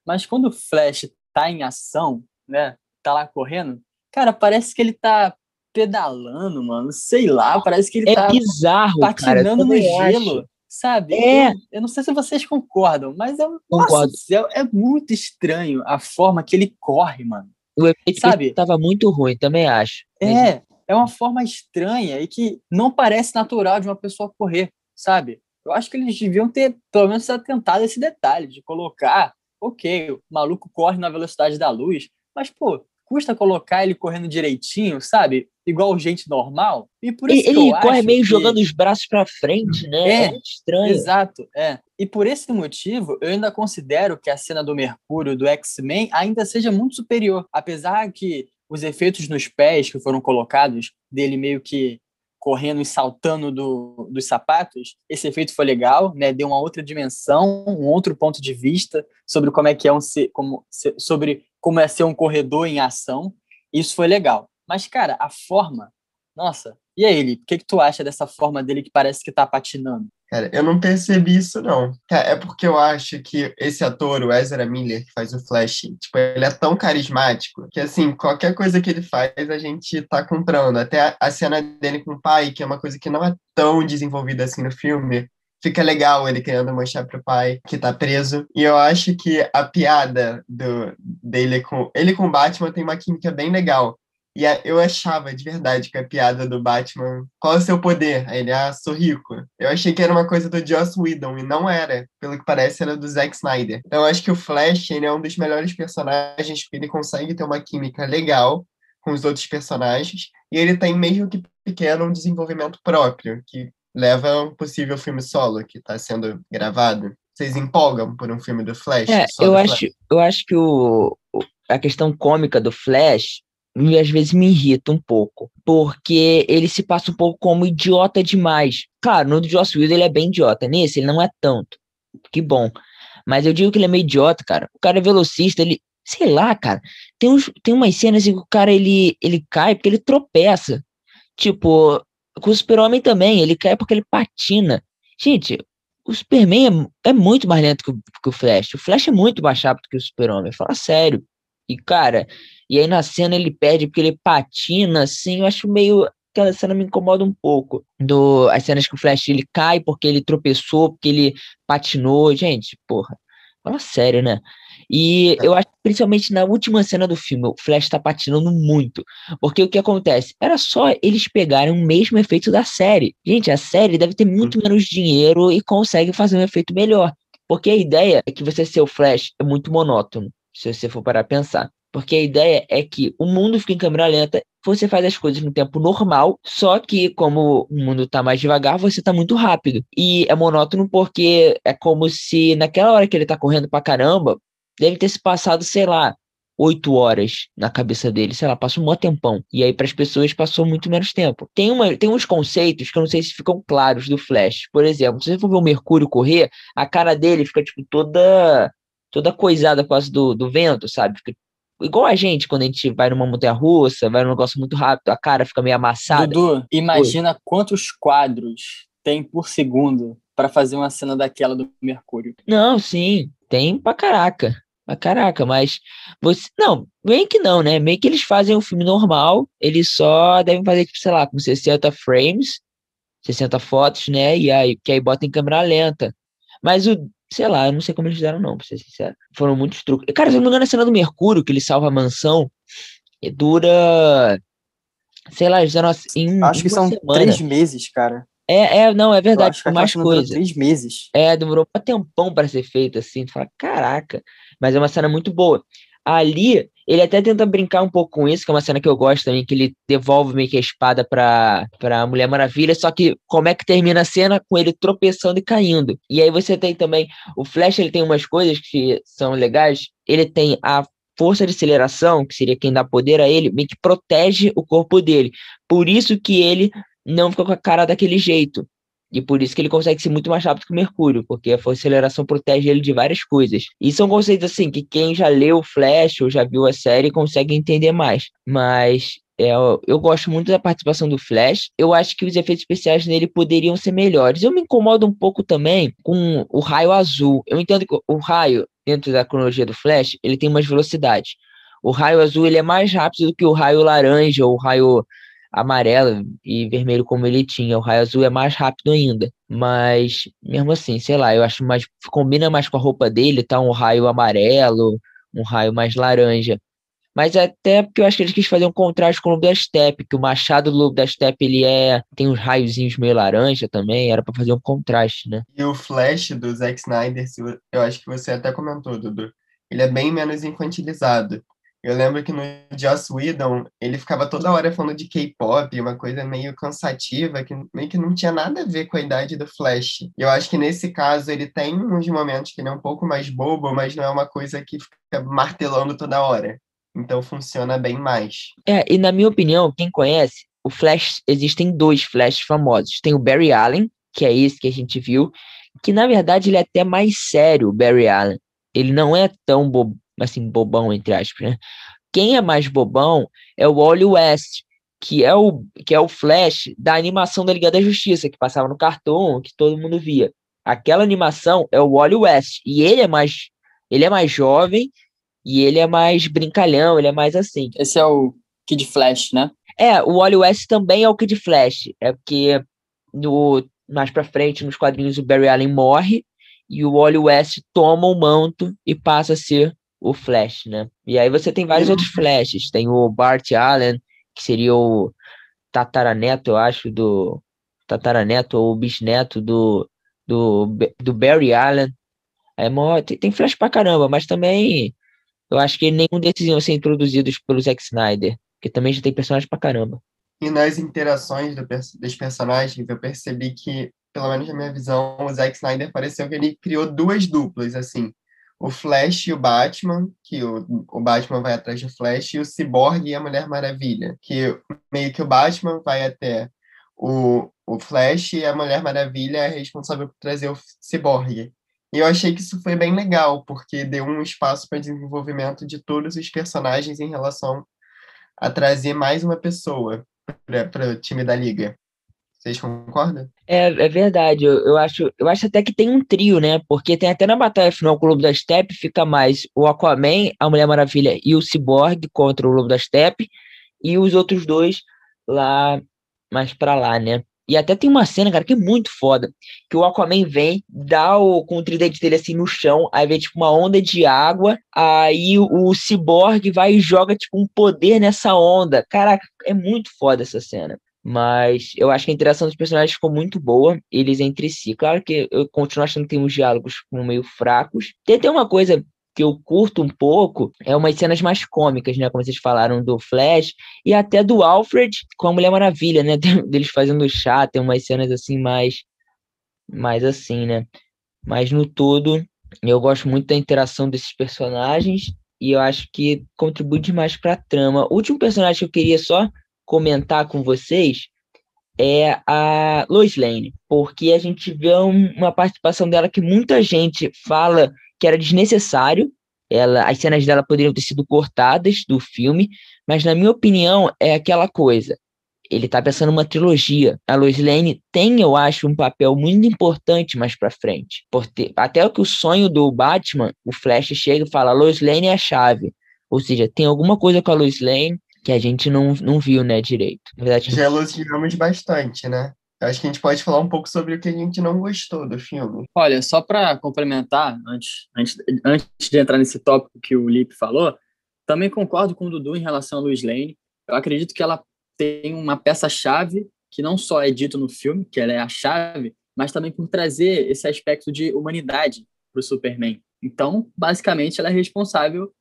mas quando o Flash tá em ação, né? Tá lá correndo, cara, parece que ele tá pedalando, mano. Sei lá, parece que ele é tá bizarro, patinando cara, no gelo. Acho. Sabe? É. Eu, eu, não sei se vocês concordam, mas é, Concordo. céu, é muito estranho a forma que ele corre, mano. O efeito sabe? tava muito ruim, também acho. É, é uma forma estranha e que não parece natural de uma pessoa correr, sabe? Eu acho que eles deviam ter, pelo menos, atentado a esse detalhe de colocar, ok, o maluco corre na velocidade da luz, mas, pô, custa colocar ele correndo direitinho, sabe? Igual gente normal. E por isso ele corre meio que... jogando os braços para frente, né? É, é estranho. Exato, é. E por esse motivo, eu ainda considero que a cena do Mercúrio do X-Men ainda seja muito superior, apesar que os efeitos nos pés que foram colocados dele meio que correndo e saltando do, dos sapatos, esse efeito foi legal, né? Deu uma outra dimensão, um outro ponto de vista sobre como é que é um como sobre como é ser um corredor em ação. Isso foi legal. Mas cara, a forma, nossa. E aí, ele, o que que tu acha dessa forma dele que parece que tá patinando? Cara, eu não percebi isso, não. É porque eu acho que esse ator, o Ezra Miller, que faz o Flash, tipo, ele é tão carismático que, assim, qualquer coisa que ele faz, a gente tá comprando. Até a cena dele com o pai, que é uma coisa que não é tão desenvolvida assim no filme, fica legal ele querendo mostrar pro pai que tá preso. E eu acho que a piada do, dele com ele com o Batman tem uma química bem legal. E eu achava de verdade que a piada do Batman, qual é o seu poder? Aí ele, ah, sou rico. Eu achei que era uma coisa do Joss Whedon, e não era. Pelo que parece, era do Zack Snyder. Então eu acho que o Flash, ele é um dos melhores personagens, porque ele consegue ter uma química legal com os outros personagens, e ele tem, mesmo que pequeno, um desenvolvimento próprio, que leva a um possível filme solo que está sendo gravado. Vocês empolgam por um filme do Flash? É, eu acho, Flash? eu acho que o, a questão cômica do Flash às vezes me irrita um pouco, porque ele se passa um pouco como idiota demais. Claro, no Joss Whedon ele é bem idiota, nesse ele não é tanto. Que bom. Mas eu digo que ele é meio idiota, cara. O cara é velocista, ele, sei lá, cara. Tem, uns, tem umas cenas em que o cara ele, ele cai porque ele tropeça. Tipo, com o Super-Homem também, ele cai porque ele patina. Gente, o Superman é, é muito mais lento que o, que o Flash. O Flash é muito mais rápido que o Super-Homem, fala sério. E, cara, e aí na cena ele perde porque ele patina, assim, eu acho meio. Aquela cena me incomoda um pouco. Do, as cenas que o Flash ele cai porque ele tropeçou, porque ele patinou. Gente, porra, fala sério, né? E eu acho que principalmente na última cena do filme, o Flash tá patinando muito. Porque o que acontece? Era só eles pegarem o mesmo efeito da série. Gente, a série deve ter muito uhum. menos dinheiro e consegue fazer um efeito melhor. Porque a ideia é que você ser o Flash é muito monótono, se você for parar a pensar. Porque a ideia é que o mundo fica em câmera lenta, você faz as coisas no tempo normal, só que como o mundo está mais devagar, você está muito rápido. E é monótono porque é como se naquela hora que ele está correndo pra caramba, deve ter se passado, sei lá, oito horas na cabeça dele, sei lá, passou um maior tempão. E aí, para as pessoas, passou muito menos tempo. Tem, uma, tem uns conceitos que eu não sei se ficam claros do Flash. Por exemplo, se você for ver o Mercúrio correr, a cara dele fica, tipo, toda toda coisada por causa do, do vento, sabe? Fica igual a gente, quando a gente vai numa montanha russa, vai num negócio muito rápido, a cara fica meio amassada. Dudu, imagina Oi. quantos quadros tem por segundo para fazer uma cena daquela do Mercúrio. Não, sim, tem pra caraca. Pra caraca, mas você. Não, meio que não, né? Meio que eles fazem um filme normal, eles só devem fazer, tipo, sei lá, com 60 frames, 60 fotos, né? E aí, que aí bota em câmera lenta. Mas o, sei lá, eu não sei como eles fizeram, não, pra ser sincero. Foram muitos truques. Cara, se eu não me engano, a cena do Mercúrio, que ele salva a mansão, dura. Sei lá, eles fizeram assim. Acho que são semana. três meses, cara. É, é, não, é verdade, tipo, mais coisa. três meses. É, demorou um tempão para ser feito, assim. Tu fala, caraca. Mas é uma cena muito boa. Ali, ele até tenta brincar um pouco com isso, que é uma cena que eu gosto também, que ele devolve meio que a espada pra, pra Mulher Maravilha, só que como é que termina a cena? Com ele tropeçando e caindo. E aí você tem também, o Flash, ele tem umas coisas que são legais, ele tem a força de aceleração, que seria quem dá poder a ele, meio que protege o corpo dele. Por isso que ele não fica com a cara daquele jeito. E por isso que ele consegue ser muito mais rápido que o Mercúrio, porque a força de aceleração protege ele de várias coisas. E são conceitos assim que quem já leu o Flash ou já viu a série consegue entender mais. Mas é, eu gosto muito da participação do Flash. Eu acho que os efeitos especiais nele poderiam ser melhores. Eu me incomodo um pouco também com o raio azul. Eu entendo que o raio, dentro da cronologia do Flash, ele tem umas velocidades. O raio azul ele é mais rápido do que o raio laranja ou o raio amarelo e vermelho como ele tinha. O raio azul é mais rápido ainda. Mas, mesmo assim, sei lá, eu acho mais. Combina mais com a roupa dele, tá? Um raio amarelo, um raio mais laranja. Mas até porque eu acho que eles quis fazer um contraste com o Lobo da Steppe, que o machado do Lobo da Steppe, ele é... Tem uns raiozinhos meio laranja também, era para fazer um contraste, né? E o Flash do Zack Snyder, eu acho que você até comentou, Dudu, ele é bem menos infantilizado. Eu lembro que no Joss Whedon, ele ficava toda hora falando de K-pop, uma coisa meio cansativa, que meio que não tinha nada a ver com a idade do Flash. Eu acho que nesse caso ele tem uns momentos que ele é um pouco mais bobo, mas não é uma coisa que fica martelando toda hora. Então funciona bem mais. É, e na minha opinião, quem conhece, o Flash, existem dois Flash famosos. Tem o Barry Allen, que é esse que a gente viu, que na verdade ele é até mais sério, o Barry Allen. Ele não é tão bobo, assim, bobão, entre aspas, né? Quem é mais bobão é o Wally West, que é o, que é o Flash da animação da Liga da Justiça, que passava no cartão, que todo mundo via. Aquela animação é o Wally West, e ele é mais ele é mais jovem e ele é mais brincalhão, ele é mais assim. Esse é o Kid Flash, né? É, o Wally West também é o Kid Flash, é porque no mais para frente nos quadrinhos o Barry Allen morre e o Wally West toma o manto e passa a ser o Flash, né? E aí você tem vários outros Flashes. Tem o Bart Allen, que seria o tataraneto, eu acho, do tataraneto ou bisneto do, do, do Barry Allen. É, tem, tem Flash pra caramba, mas também eu acho que nenhum desses iam ser introduzidos pelo Zack Snyder, que também já tem personagens pra caramba. E nas interações do, dos personagens, eu percebi que, pelo menos na minha visão, o Zack Snyder pareceu que ele criou duas duplas, assim o Flash e o Batman, que o, o Batman vai atrás do Flash, e o Cyborg e a Mulher Maravilha, que meio que o Batman vai até o, o Flash e a Mulher Maravilha é responsável por trazer o Cyborg. E eu achei que isso foi bem legal, porque deu um espaço para desenvolvimento de todos os personagens em relação a trazer mais uma pessoa para o time da liga. Vocês concordam? É, é verdade. Eu, eu, acho, eu acho até que tem um trio, né? Porque tem até na batalha final com o Lobo da Steppe, fica mais o Aquaman, a Mulher Maravilha e o Cyborg contra o Lobo da Steppe, e os outros dois lá mais pra lá, né? E até tem uma cena, cara, que é muito foda. Que o Aquaman vem, dá o, com o tridente dele assim no chão, aí vem tipo uma onda de água, aí o, o Cyborg vai e joga tipo um poder nessa onda. Caraca, é muito foda essa cena. Mas eu acho que a interação dos personagens ficou muito boa, eles entre si. Claro que eu continuo achando que tem uns diálogos meio fracos. Tem até uma coisa que eu curto um pouco, é umas cenas mais cômicas, né? Como vocês falaram do Flash, e até do Alfred com a Mulher Maravilha, né? Deles fazendo chá, tem umas cenas assim mais. mais assim, né? Mas no todo, eu gosto muito da interação desses personagens e eu acho que contribui demais para a trama. O último personagem que eu queria só comentar com vocês é a Lois Lane, porque a gente vê uma participação dela que muita gente fala que era desnecessário. Ela, as cenas dela poderiam ter sido cortadas do filme, mas na minha opinião é aquela coisa. Ele tá pensando uma trilogia. A Lois Lane tem, eu acho, um papel muito importante mais para frente. Porque até o que o sonho do Batman, o Flash chega e fala: Lois Lane é a chave. Ou seja, tem alguma coisa com a Lois Lane que a gente não, não viu, né, direito. Na verdade, Já elogiamos bastante, né? Acho que a gente pode falar um pouco sobre o que a gente não gostou do filme. Olha, só para complementar, antes, antes, antes de entrar nesse tópico que o Lipe falou, também concordo com o Dudu em relação a Luiz Lane. Eu acredito que ela tem uma peça-chave que não só é dito no filme, que ela é a chave, mas também por trazer esse aspecto de humanidade para o Superman. Então, basicamente, ela é responsável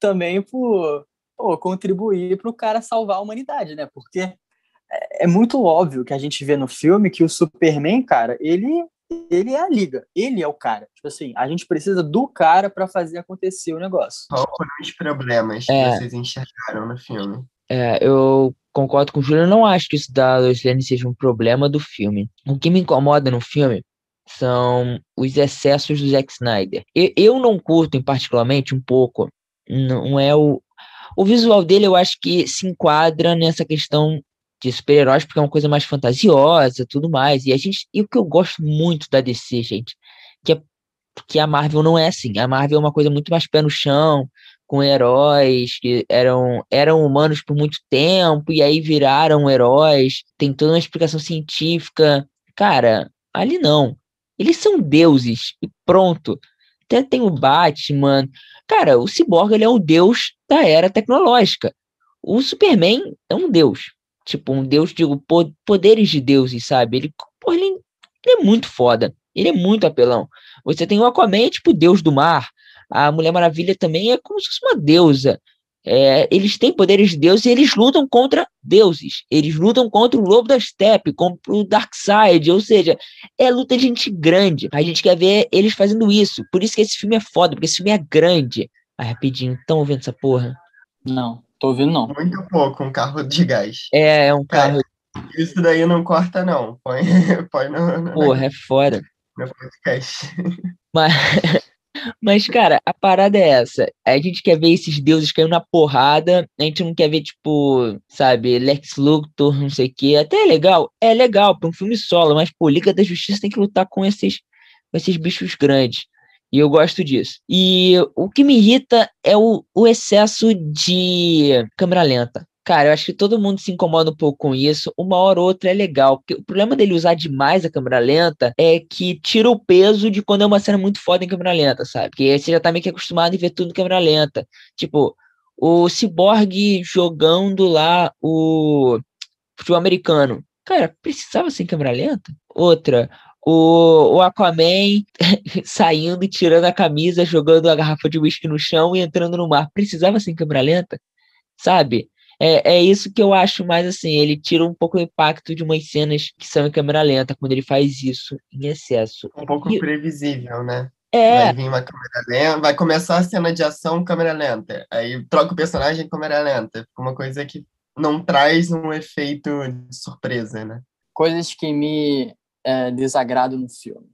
também por pô, contribuir para o cara salvar a humanidade, né? Porque é, é muito óbvio que a gente vê no filme que o Superman, cara, ele ele é a liga, ele é o cara. Tipo assim, a gente precisa do cara para fazer acontecer o negócio. Qual foram os problemas é, que vocês enxergaram no filme? É, eu concordo com o Júlio, eu não acho que isso da Lois Lane seja um problema do filme. O que me incomoda no filme são os excessos do Zack Snyder. Eu, eu não curto, em particularmente, um pouco, não é o... O visual dele eu acho que se enquadra nessa questão de super-heróis, porque é uma coisa mais fantasiosa, tudo mais. E a gente, e o que eu gosto muito da DC, gente, que é que a Marvel não é assim. A Marvel é uma coisa muito mais pé no chão, com heróis que eram, eram humanos por muito tempo e aí viraram heróis. Tem toda uma explicação científica. Cara, ali não. Eles são deuses e pronto. Até tem o Batman. Cara, o Cyborg ele é um deus da era tecnológica. O Superman é um deus tipo, um deus, digo, poderes de deuses, sabe? Ele, ele, ele é muito foda. Ele é muito apelão. Você tem o Aquaman, tipo, deus do mar. A Mulher Maravilha também é como se fosse uma deusa. É, eles têm poderes de Deus e eles lutam contra deuses. Eles lutam contra o Lobo da Steppe, contra o Darkseid. Ou seja, é luta de gente grande. A gente quer ver eles fazendo isso. Por isso que esse filme é foda, porque esse filme é grande. Ai, rapidinho, estão ouvindo essa porra? Não. Tô ouvindo, não. Muito pouco, um carro de gás. É, é um carro. É, isso daí não corta, não. Põe, põe no, no. Porra, é fora. No podcast. Mas, mas, cara, a parada é essa. A gente quer ver esses deuses caindo na porrada. A gente não quer ver, tipo, sabe, Lex Luthor, não sei o quê. Até é legal. É legal pra um filme solo, mas, pô, Liga da Justiça tem que lutar com esses, com esses bichos grandes. E eu gosto disso. E o que me irrita é o, o excesso de câmera lenta. Cara, eu acho que todo mundo se incomoda um pouco com isso. Uma hora ou outra é legal. Porque o problema dele usar demais a câmera lenta é que tira o peso de quando é uma cena muito foda em câmera lenta, sabe? Porque você já tá meio que acostumado a ver tudo em câmera lenta. Tipo, o Cyborg jogando lá o futebol americano. Cara, precisava ser em câmera lenta? Outra, o, o Aquaman saindo e tirando a camisa, jogando a garrafa de uísque no chão e entrando no mar. Precisava ser em câmera lenta, sabe? É, é isso que eu acho mais assim. Ele tira um pouco o impacto de umas cenas que são em câmera lenta, quando ele faz isso em excesso. Um pouco e... previsível, né? É. Vai vir uma câmera lenta, vai começar a cena de ação câmera lenta. Aí troca o personagem câmera lenta. Fica uma coisa que não traz um efeito de surpresa, né? Coisas que me é, desagrado no filme?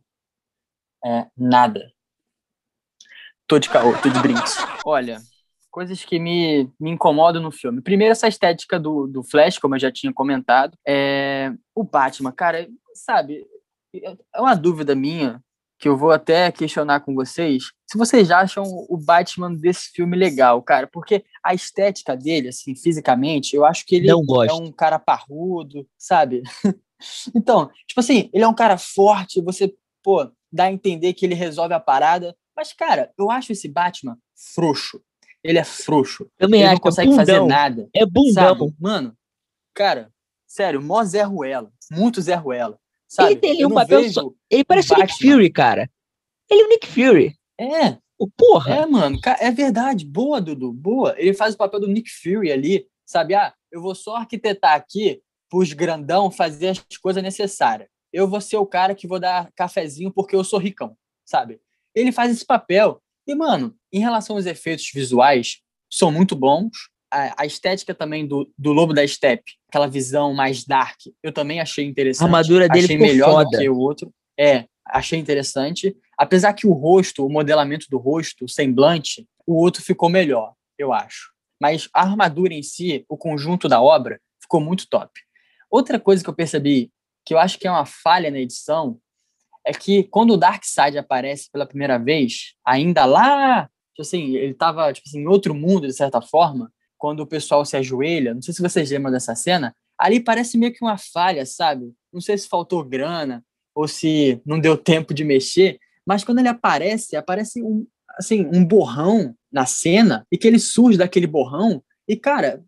É, nada. Tô de caô, tô de brinks. Olha, coisas que me, me incomodam no filme. Primeiro, essa estética do, do Flash, como eu já tinha comentado. É, o Batman, cara, sabe, é uma dúvida minha que eu vou até questionar com vocês. Se vocês acham o Batman desse filme legal, cara, porque a estética dele, assim, fisicamente, eu acho que ele é um cara parrudo, sabe? Então, tipo assim, ele é um cara forte, você, pô, dá a entender que ele resolve a parada. Mas, cara, eu acho esse Batman frouxo. Ele é frouxo. Também ele acho, não consegue é fazer nada. É bundão. Sabe? Mano, cara, sério, mó Zé Ruela. Muito Zé Ruela. Sabe? Ele tem um papel. Só... Ele parece o Nick Fury, cara. Ele é o Nick Fury. É. O porra. É, mano. É verdade. Boa, Dudu. Boa. Ele faz o papel do Nick Fury ali. Sabe? Ah, eu vou só arquitetar aqui pros grandão fazer as coisas necessárias. Eu vou ser o cara que vou dar cafezinho porque eu sou ricão, sabe? Ele faz esse papel. E, mano, em relação aos efeitos visuais, são muito bons. A, a estética também do, do Lobo da Steppe, aquela visão mais dark, eu também achei interessante. A armadura dele achei melhor foda. do que o outro. É, achei interessante. Apesar que o rosto, o modelamento do rosto, o semblante, o outro ficou melhor, eu acho. Mas a armadura em si, o conjunto da obra, ficou muito top. Outra coisa que eu percebi, que eu acho que é uma falha na edição, é que quando o Darkseid aparece pela primeira vez, ainda lá, tipo assim, ele estava tipo assim, em outro mundo, de certa forma, quando o pessoal se ajoelha, não sei se vocês lembram dessa cena, ali parece meio que uma falha, sabe? Não sei se faltou grana ou se não deu tempo de mexer, mas quando ele aparece, aparece um, assim, um borrão na cena e que ele surge daquele borrão e, cara,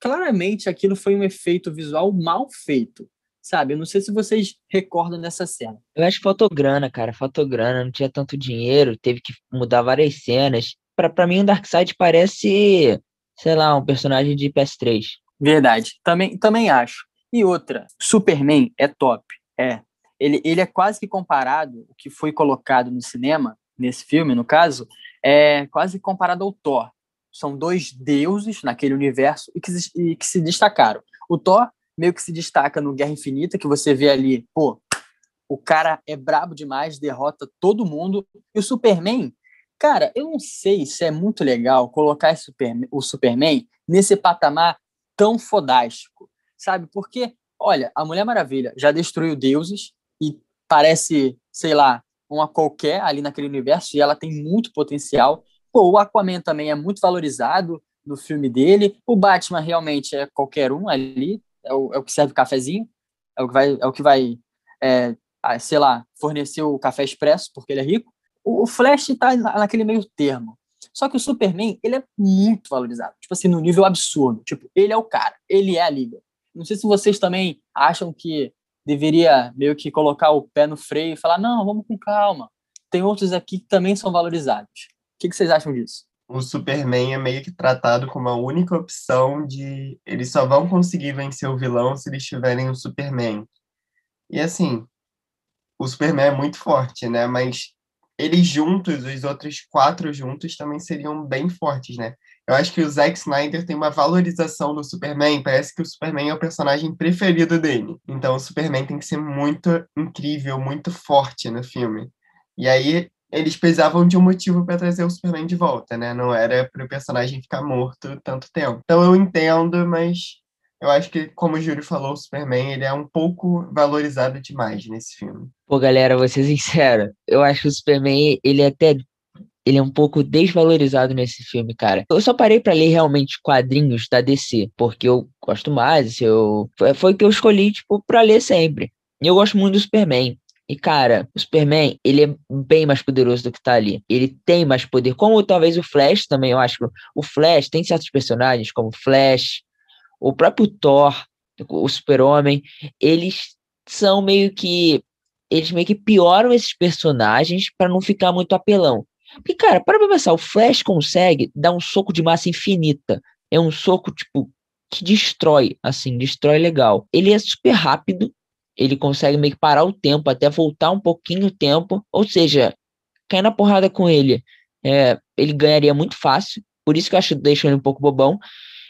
claramente aquilo foi um efeito visual mal feito sabe? Eu não sei se vocês recordam dessa cena. Eu acho que faltou grana, cara, faltou grana, não tinha tanto dinheiro, teve que mudar várias cenas. Pra, pra mim, o Darkseid parece, sei lá, um personagem de PS3. Verdade, também, também acho. E outra, Superman é top, é. Ele, ele é quase que comparado, o que foi colocado no cinema, nesse filme, no caso, é quase comparado ao Thor. São dois deuses naquele universo e que, e que se destacaram. O Thor meio que se destaca no Guerra Infinita, que você vê ali, pô, o cara é brabo demais, derrota todo mundo. E o Superman, cara, eu não sei se é muito legal colocar o Superman nesse patamar tão fodástico, sabe? Porque, olha, a Mulher Maravilha já destruiu deuses e parece, sei lá, uma qualquer ali naquele universo e ela tem muito potencial. Pô, o Aquaman também é muito valorizado no filme dele. O Batman realmente é qualquer um ali, é o, é o que serve o cafezinho, é o que vai, é o que vai é, sei lá, fornecer o café expresso, porque ele é rico. O, o Flash está naquele meio termo. Só que o Superman, ele é muito valorizado, tipo assim, no nível absurdo. Tipo, ele é o cara, ele é a liga. Não sei se vocês também acham que deveria meio que colocar o pé no freio e falar: não, vamos com calma. Tem outros aqui que também são valorizados. O que, que vocês acham disso? o Superman é meio que tratado como a única opção de eles só vão conseguir vencer o vilão se eles tiverem o Superman. E assim, o Superman é muito forte, né? Mas eles juntos, os outros quatro juntos, também seriam bem fortes, né? Eu acho que o Zack Snyder tem uma valorização do Superman, parece que o Superman é o personagem preferido dele. Então o Superman tem que ser muito incrível, muito forte no filme. E aí eles precisavam de um motivo para trazer o Superman de volta, né? Não era para o personagem ficar morto tanto tempo. Então eu entendo, mas eu acho que, como o Júlio falou, o Superman ele é um pouco valorizado demais nesse filme. Pô, galera, vou ser sincero, eu acho que o Superman, ele é até ele é um pouco desvalorizado nesse filme, cara. Eu só parei para ler realmente quadrinhos da DC, porque eu gosto mais, eu foi o que eu escolhi tipo para ler sempre. Eu gosto muito do Superman. E, cara, o Superman, ele é bem mais poderoso do que tá ali. Ele tem mais poder, como talvez o Flash também, eu acho. O Flash tem certos personagens, como o Flash, o próprio Thor, o Super-Homem, eles são meio que. Eles meio que pioram esses personagens para não ficar muito apelão. Porque, cara, para pensar, o Flash consegue dar um soco de massa infinita. É um soco, tipo, que destrói, assim, destrói legal. Ele é super rápido, ele consegue meio que parar o tempo, até voltar um pouquinho o tempo, ou seja, cair na porrada com ele, é, ele ganharia muito fácil, por isso que eu acho que deixa ele um pouco bobão.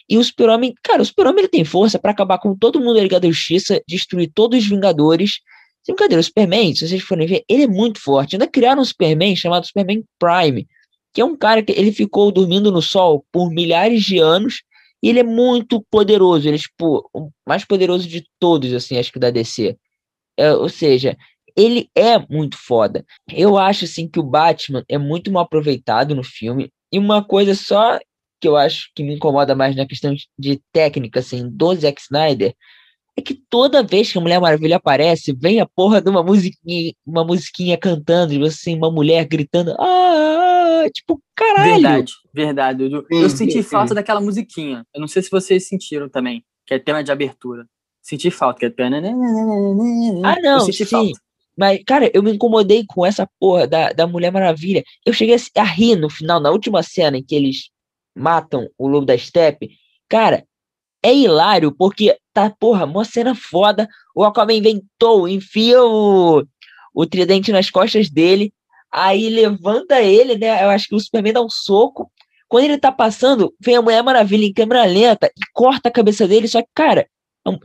E o Super-Homem, cara, o Super-Homem ele tem força para acabar com todo mundo da Liga da Justiça, destruir todos os Vingadores. Sem brincadeira, o Superman, se vocês forem ver, ele é muito forte. Ainda criaram um Superman chamado Superman Prime, que é um cara que ele ficou dormindo no sol por milhares de anos e ele é muito poderoso, ele é, tipo, o mais poderoso de todos, assim, acho que da DC. É, ou seja, ele é muito foda. Eu acho, assim, que o Batman é muito mal aproveitado no filme. E uma coisa só que eu acho que me incomoda mais na questão de técnica, assim, do Zack Snyder, é que toda vez que a Mulher Maravilha aparece, vem a porra de uma musiquinha, uma musiquinha cantando, assim, uma mulher gritando, ah, tipo, caralho. Verdade, verdade. Eu, eu senti sim, falta sim. daquela musiquinha. Eu não sei se vocês sentiram também, que é tema de abertura. Senti falta, que é... Ah, não, sim. Falta. Mas, cara, eu me incomodei com essa porra da, da Mulher Maravilha. Eu cheguei a, a rir no final, na última cena em que eles matam o Lobo da Steppe. Cara, é hilário, porque tá, porra, uma cena foda. O Aquaman inventou, enfia o, o tridente nas costas dele, aí levanta ele, né? Eu acho que o Superman dá um soco. Quando ele tá passando, vem a Mulher Maravilha em câmera lenta e corta a cabeça dele. Só que, cara,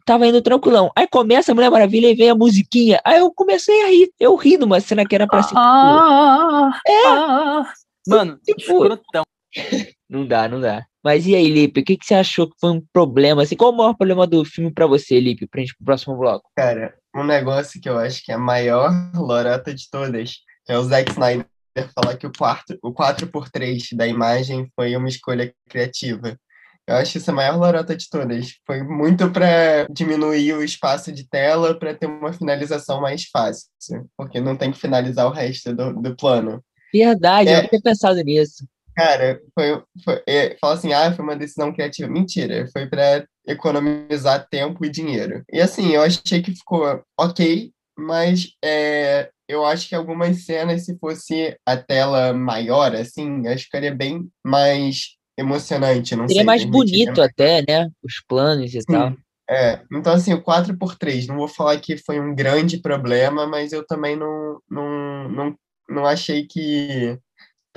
tava indo tranquilão. Aí começa a Mulher Maravilha e vem a musiquinha. Aí eu comecei a rir. Eu ri numa cena que era pra ser. Ah, é. Ah, mano, tipo, escrotão. não dá, não dá. Mas e aí, Lipe, o que, que você achou que foi um problema? Assim, qual o maior problema do filme para você, Lipe, pra gente pro próximo bloco? Cara, um negócio que eu acho que é a maior lorota de todas é o Zack Snyder falar que o, quarto, o 4x3 da imagem foi uma escolha criativa. Eu acho isso a maior lorota de todas. Foi muito para diminuir o espaço de tela para ter uma finalização mais fácil, porque não tem que finalizar o resto do, do plano. Verdade, é, eu não tinha pensado nisso. Cara, foi, foi é, fala assim, ah, foi uma decisão criativa. Mentira, foi para economizar tempo e dinheiro. E assim, eu achei que ficou ok, mas é, eu acho que algumas cenas, se fosse a tela maior, assim, acho que ficaria bem mais emocionante. Não Seria sei, mais bonito até, né? Os planos e Sim. tal. É, então assim, o 4x3, não vou falar que foi um grande problema, mas eu também não, não, não, não achei que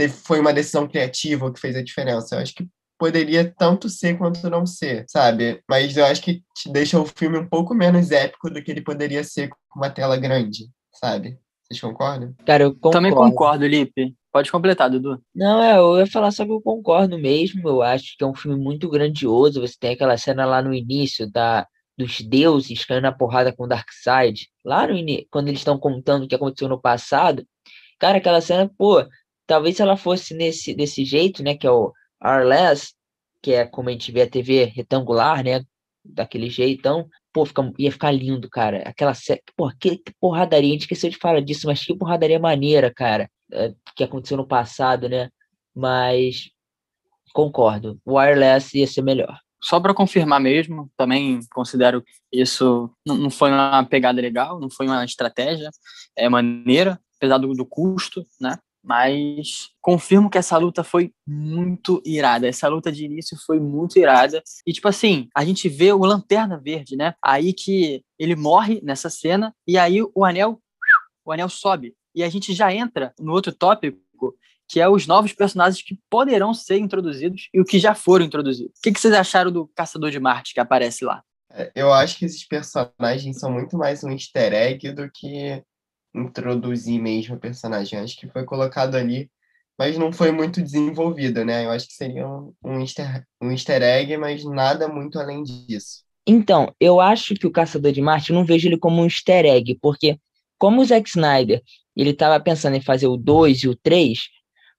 foi uma decisão criativa que fez a diferença. Eu acho que poderia tanto ser quanto não ser, sabe? Mas eu acho que te deixa o filme um pouco menos épico do que ele poderia ser com uma tela grande, sabe? Vocês concordam? Cara, eu concordo. Também concordo, Lipe. Pode completar, Dudu. Não, é, eu ia falar só que eu concordo mesmo. Eu acho que é um filme muito grandioso. Você tem aquela cena lá no início da, dos deuses caindo na porrada com o Darkseid. Lá no quando eles estão contando o que aconteceu no passado. Cara, aquela cena, pô, talvez se ela fosse nesse, desse jeito, né, que é o Arless, que é como a gente vê a TV retangular, né, daquele jeitão, pô, fica, ia ficar lindo, cara. Aquela pô, que, que porradaria, a gente esqueceu de falar disso, mas que porradaria maneira, cara, é, que aconteceu no passado, né, mas concordo, o Wireless ia ser melhor. Só para confirmar mesmo, também considero isso não foi uma pegada legal, não foi uma estratégia é maneira, apesar do, do custo, né? Mas confirmo que essa luta foi muito irada. Essa luta de início foi muito irada. E, tipo assim, a gente vê o Lanterna Verde, né? Aí que ele morre nessa cena, e aí o anel, o anel sobe. E a gente já entra no outro tópico, que é os novos personagens que poderão ser introduzidos e o que já foram introduzidos. O que, vocês acharam do Caçador de Marte que aparece lá? É, eu acho que esses personagens são muito mais um easter egg do que introduzir mesmo o personagem. Acho que foi colocado ali, mas não foi muito desenvolvido, né? Eu acho que seria um, um, easter, um easter egg, mas nada muito além disso. Então, eu acho que o Caçador de Marte, eu não vejo ele como um easter egg, porque como o Zack Snyder, ele estava pensando em fazer o 2 e o 3,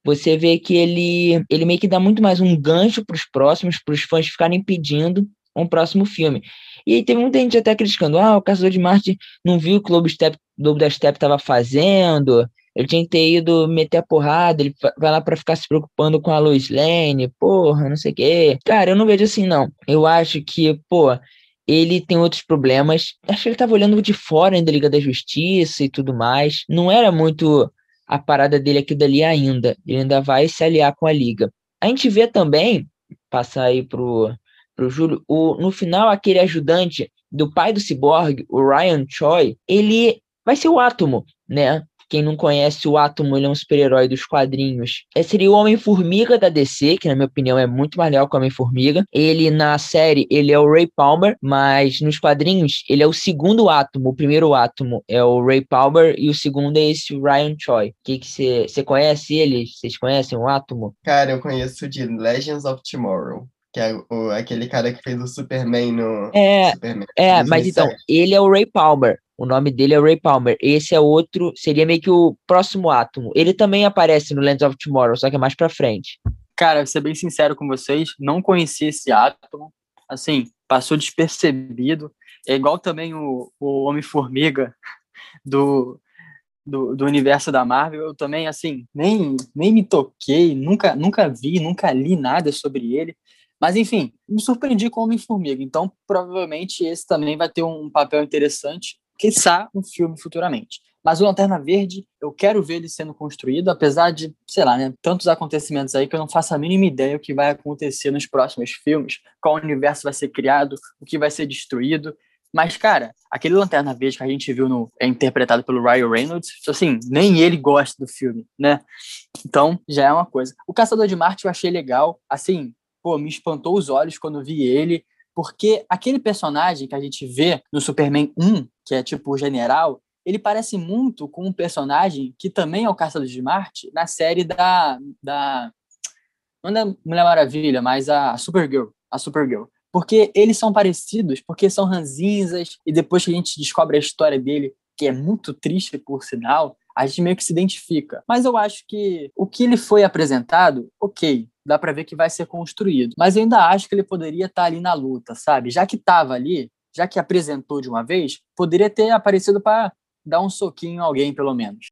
você vê que ele, ele meio que dá muito mais um gancho para os próximos, para os fãs ficarem pedindo um próximo filme. E teve muita gente até criticando, ah, o Caçador de Marte não viu o que o Lobo, Step, Lobo da Steppe estava fazendo, ele tinha que ter ido meter a porrada, ele vai lá para ficar se preocupando com a Lois Lane, porra, não sei o quê. Cara, eu não vejo assim, não. Eu acho que, pô, ele tem outros problemas. Acho que ele tava olhando de fora ainda Liga da Justiça e tudo mais. Não era muito a parada dele aqui dali ainda. Ele ainda vai se aliar com a Liga. A gente vê também, passar aí pro, Júlio, o, no final, aquele ajudante do pai do Cyborg, o Ryan Choi, ele vai ser o Átomo, né? Quem não conhece o Átomo, ele é um super-herói dos quadrinhos. Esse seria o Homem-Formiga da DC, que na minha opinião é muito mais legal que o Homem-Formiga. Ele, na série, ele é o Ray Palmer, mas nos quadrinhos, ele é o segundo Átomo. O primeiro Átomo é o Ray Palmer e o segundo é esse Ryan Choi. que você conhece ele? Vocês conhecem o Átomo? Cara, eu conheço de Legends of Tomorrow que é o, aquele cara que fez o Superman no. É, Superman, é mas então, ele é o Ray Palmer. O nome dele é Ray Palmer. Esse é outro, seria meio que o próximo átomo. Ele também aparece no Lands of Tomorrow, só que é mais pra frente. Cara, vou ser bem sincero com vocês, não conheci esse átomo. Assim, passou despercebido. É igual também o, o Homem-Formiga do, do, do, universo da Marvel. Eu também, assim, nem, nem me toquei, nunca, nunca vi, nunca li nada sobre ele. Mas, enfim, me surpreendi com Homem-Formiga. Então, provavelmente, esse também vai ter um papel interessante quiçá um filme futuramente. Mas o Lanterna Verde, eu quero ver ele sendo construído, apesar de, sei lá, né, tantos acontecimentos aí que eu não faço a mínima ideia o que vai acontecer nos próximos filmes, qual universo vai ser criado, o que vai ser destruído. Mas, cara, aquele Lanterna Verde que a gente viu no, é interpretado pelo Ryan Reynolds, assim, nem ele gosta do filme, né? Então, já é uma coisa. O Caçador de Marte eu achei legal, assim, pô, me espantou os olhos quando vi ele, Porque aquele personagem que a gente vê no Superman 1, que é tipo o general, ele parece muito com um personagem que também é o Caçador de Marte na série da. da não da Mulher Maravilha, mas a Supergirl. A Supergirl. Porque eles são parecidos, porque são ranzinzas, e depois que a gente descobre a história dele, que é muito triste, por sinal, a gente meio que se identifica. Mas eu acho que o que ele foi apresentado, ok, dá para ver que vai ser construído. Mas eu ainda acho que ele poderia estar tá ali na luta, sabe? Já que estava ali, já que apresentou de uma vez, poderia ter aparecido para dar um soquinho em alguém, pelo menos.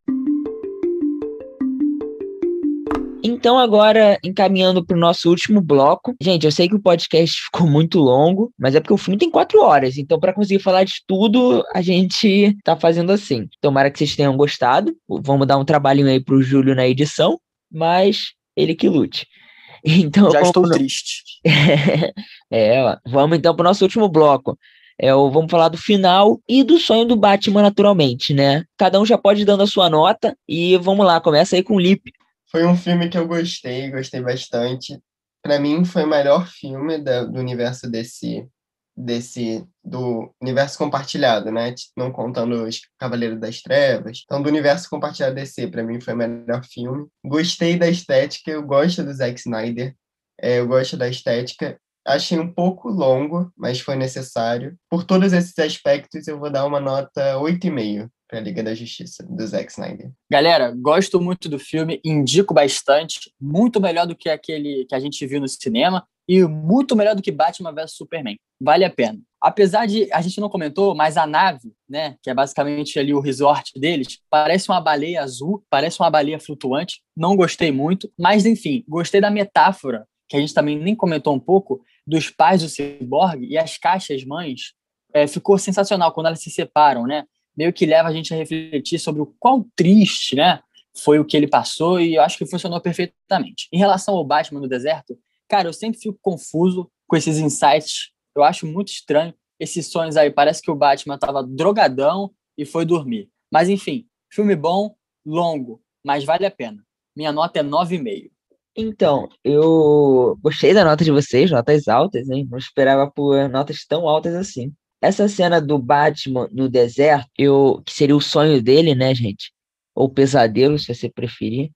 Então, agora, encaminhando para o nosso último bloco. Gente, eu sei que o podcast ficou muito longo, mas é porque o filme tem quatro horas. Então, para conseguir falar de tudo, a gente tá fazendo assim. Tomara que vocês tenham gostado. Vamos dar um trabalhinho aí pro Júlio na edição, mas ele que lute. Então, Já estou triste. é, ó. vamos então para o nosso último bloco. É o, vamos falar do final e do sonho do Batman, naturalmente, né? Cada um já pode ir dando a sua nota e vamos lá, começa aí com o Lip. Foi um filme que eu gostei, gostei bastante. Para mim, foi o melhor filme da, do universo desse, desse do universo compartilhado, né? Não contando os Cavaleiros das Trevas. Então, do universo compartilhado DC, para mim foi o melhor filme. Gostei da estética, eu gosto do Zack Snyder. É, eu gosto da estética. Achei um pouco longo, mas foi necessário. Por todos esses aspectos, eu vou dar uma nota 8,5 para a Liga da Justiça, do Zack Snyder. Galera, gosto muito do filme, indico bastante, muito melhor do que aquele que a gente viu no cinema e muito melhor do que Batman vs Superman. Vale a pena. Apesar de a gente não comentou, mas a nave, né, que é basicamente ali o resort deles, parece uma baleia azul, parece uma baleia flutuante. Não gostei muito, mas enfim, gostei da metáfora que a gente também nem comentou um pouco dos pais do Cyborg e as caixas mães. É, ficou sensacional quando elas se separam, né? Meio que leva a gente a refletir sobre o quão triste, né, foi o que ele passou e eu acho que funcionou perfeitamente. Em relação ao Batman no deserto, cara, eu sempre fico confuso com esses insights. Eu acho muito estranho esses sonhos aí. Parece que o Batman estava drogadão e foi dormir. Mas enfim, filme bom, longo, mas vale a pena. Minha nota é 9,5. Então, eu gostei da nota de vocês, notas altas, hein? Não esperava por notas tão altas assim. Essa cena do Batman no deserto, eu, que seria o sonho dele, né, gente? Ou pesadelo, se você preferir.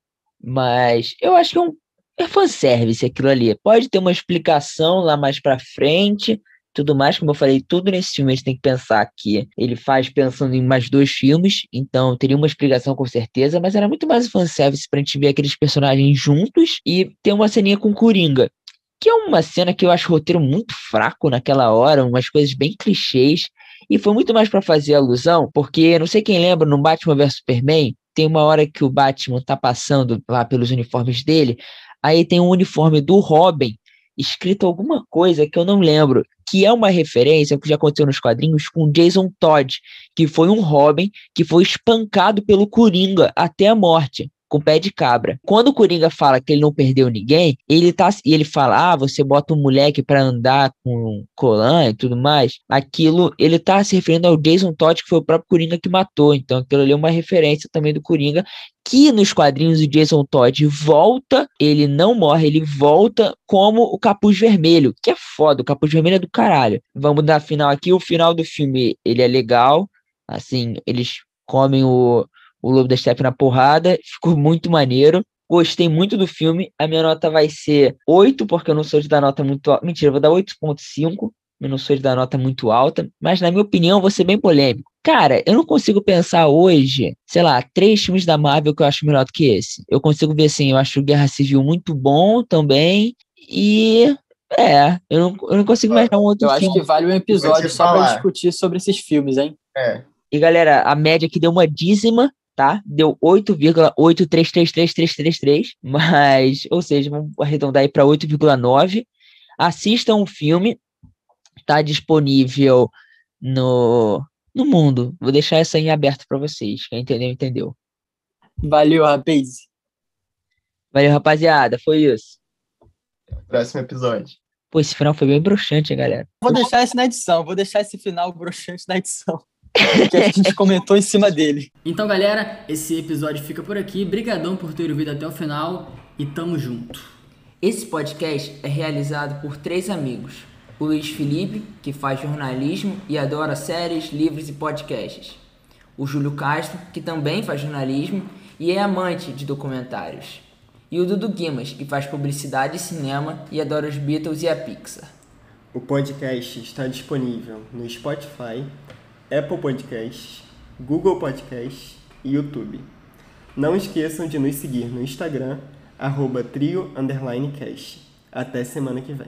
Mas eu acho que é um é fanservice aquilo ali. Pode ter uma explicação lá mais pra frente, tudo mais. Como eu falei, tudo nesse filme a gente tem que pensar que ele faz pensando em mais dois filmes, então teria uma explicação com certeza, mas era muito mais fanservice pra gente ver aqueles personagens juntos e ter uma ceninha com Coringa que é uma cena que eu acho o roteiro muito fraco naquela hora, umas coisas bem clichês, e foi muito mais para fazer alusão, porque não sei quem lembra, no Batman vs Superman, tem uma hora que o Batman tá passando lá pelos uniformes dele, aí tem um uniforme do Robin escrito alguma coisa que eu não lembro, que é uma referência que já aconteceu nos quadrinhos com Jason Todd, que foi um Robin que foi espancado pelo Coringa até a morte com pé de cabra. Quando o Coringa fala que ele não perdeu ninguém, ele tá e ele fala: "Ah, você bota um moleque para andar com colã e tudo mais". Aquilo, ele tá se referindo ao Jason Todd, que foi o próprio Coringa que matou. Então, aquilo ali é uma referência também do Coringa que nos quadrinhos o Jason Todd volta, ele não morre, ele volta como o Capuz Vermelho, que é foda, o Capuz Vermelho é do caralho. Vamos dar final aqui, o final do filme, ele é legal, assim, eles comem o, o Lobo da Steppe na porrada, ficou muito maneiro. Gostei muito do filme. A minha nota vai ser 8, porque eu não sou de dar nota muito alta. Mentira, eu vou dar 8.5. Eu não sou de dar nota muito alta. Mas, na minha opinião, vou ser bem polêmico. Cara, eu não consigo pensar hoje, sei lá, três filmes da Marvel que eu acho melhor do que esse. Eu consigo ver assim, eu acho Guerra Civil muito bom também. E. É, eu não, eu não consigo imaginar um outro eu filme. Eu acho que vale um episódio só pra discutir sobre esses filmes, hein? É. E galera, a média aqui deu uma dízima tá? Deu 8,833333, mas, ou seja, vamos arredondar aí para 8,9. Assistam o filme, tá disponível no, no mundo. Vou deixar essa em aberto para vocês. Quem entendeu, entendeu. Valeu, rapaz. Valeu, rapaziada. Foi isso. Próximo episódio. Pô, esse final foi bem broxante, galera. Vou deixar isso na edição. Vou deixar esse final broxante na edição que a gente comentou em cima dele. Então, galera, esse episódio fica por aqui. Brigadão por ter ouvido até o final e tamo junto. Esse podcast é realizado por três amigos: O Luiz Felipe, que faz jornalismo e adora séries, livros e podcasts. O Júlio Castro, que também faz jornalismo e é amante de documentários. E o Dudu Guimas, que faz publicidade e cinema e adora os Beatles e a Pixar. O podcast está disponível no Spotify, Apple Podcasts, Google Podcasts e YouTube. Não esqueçam de nos seguir no Instagram, arroba trio, Até semana que vem.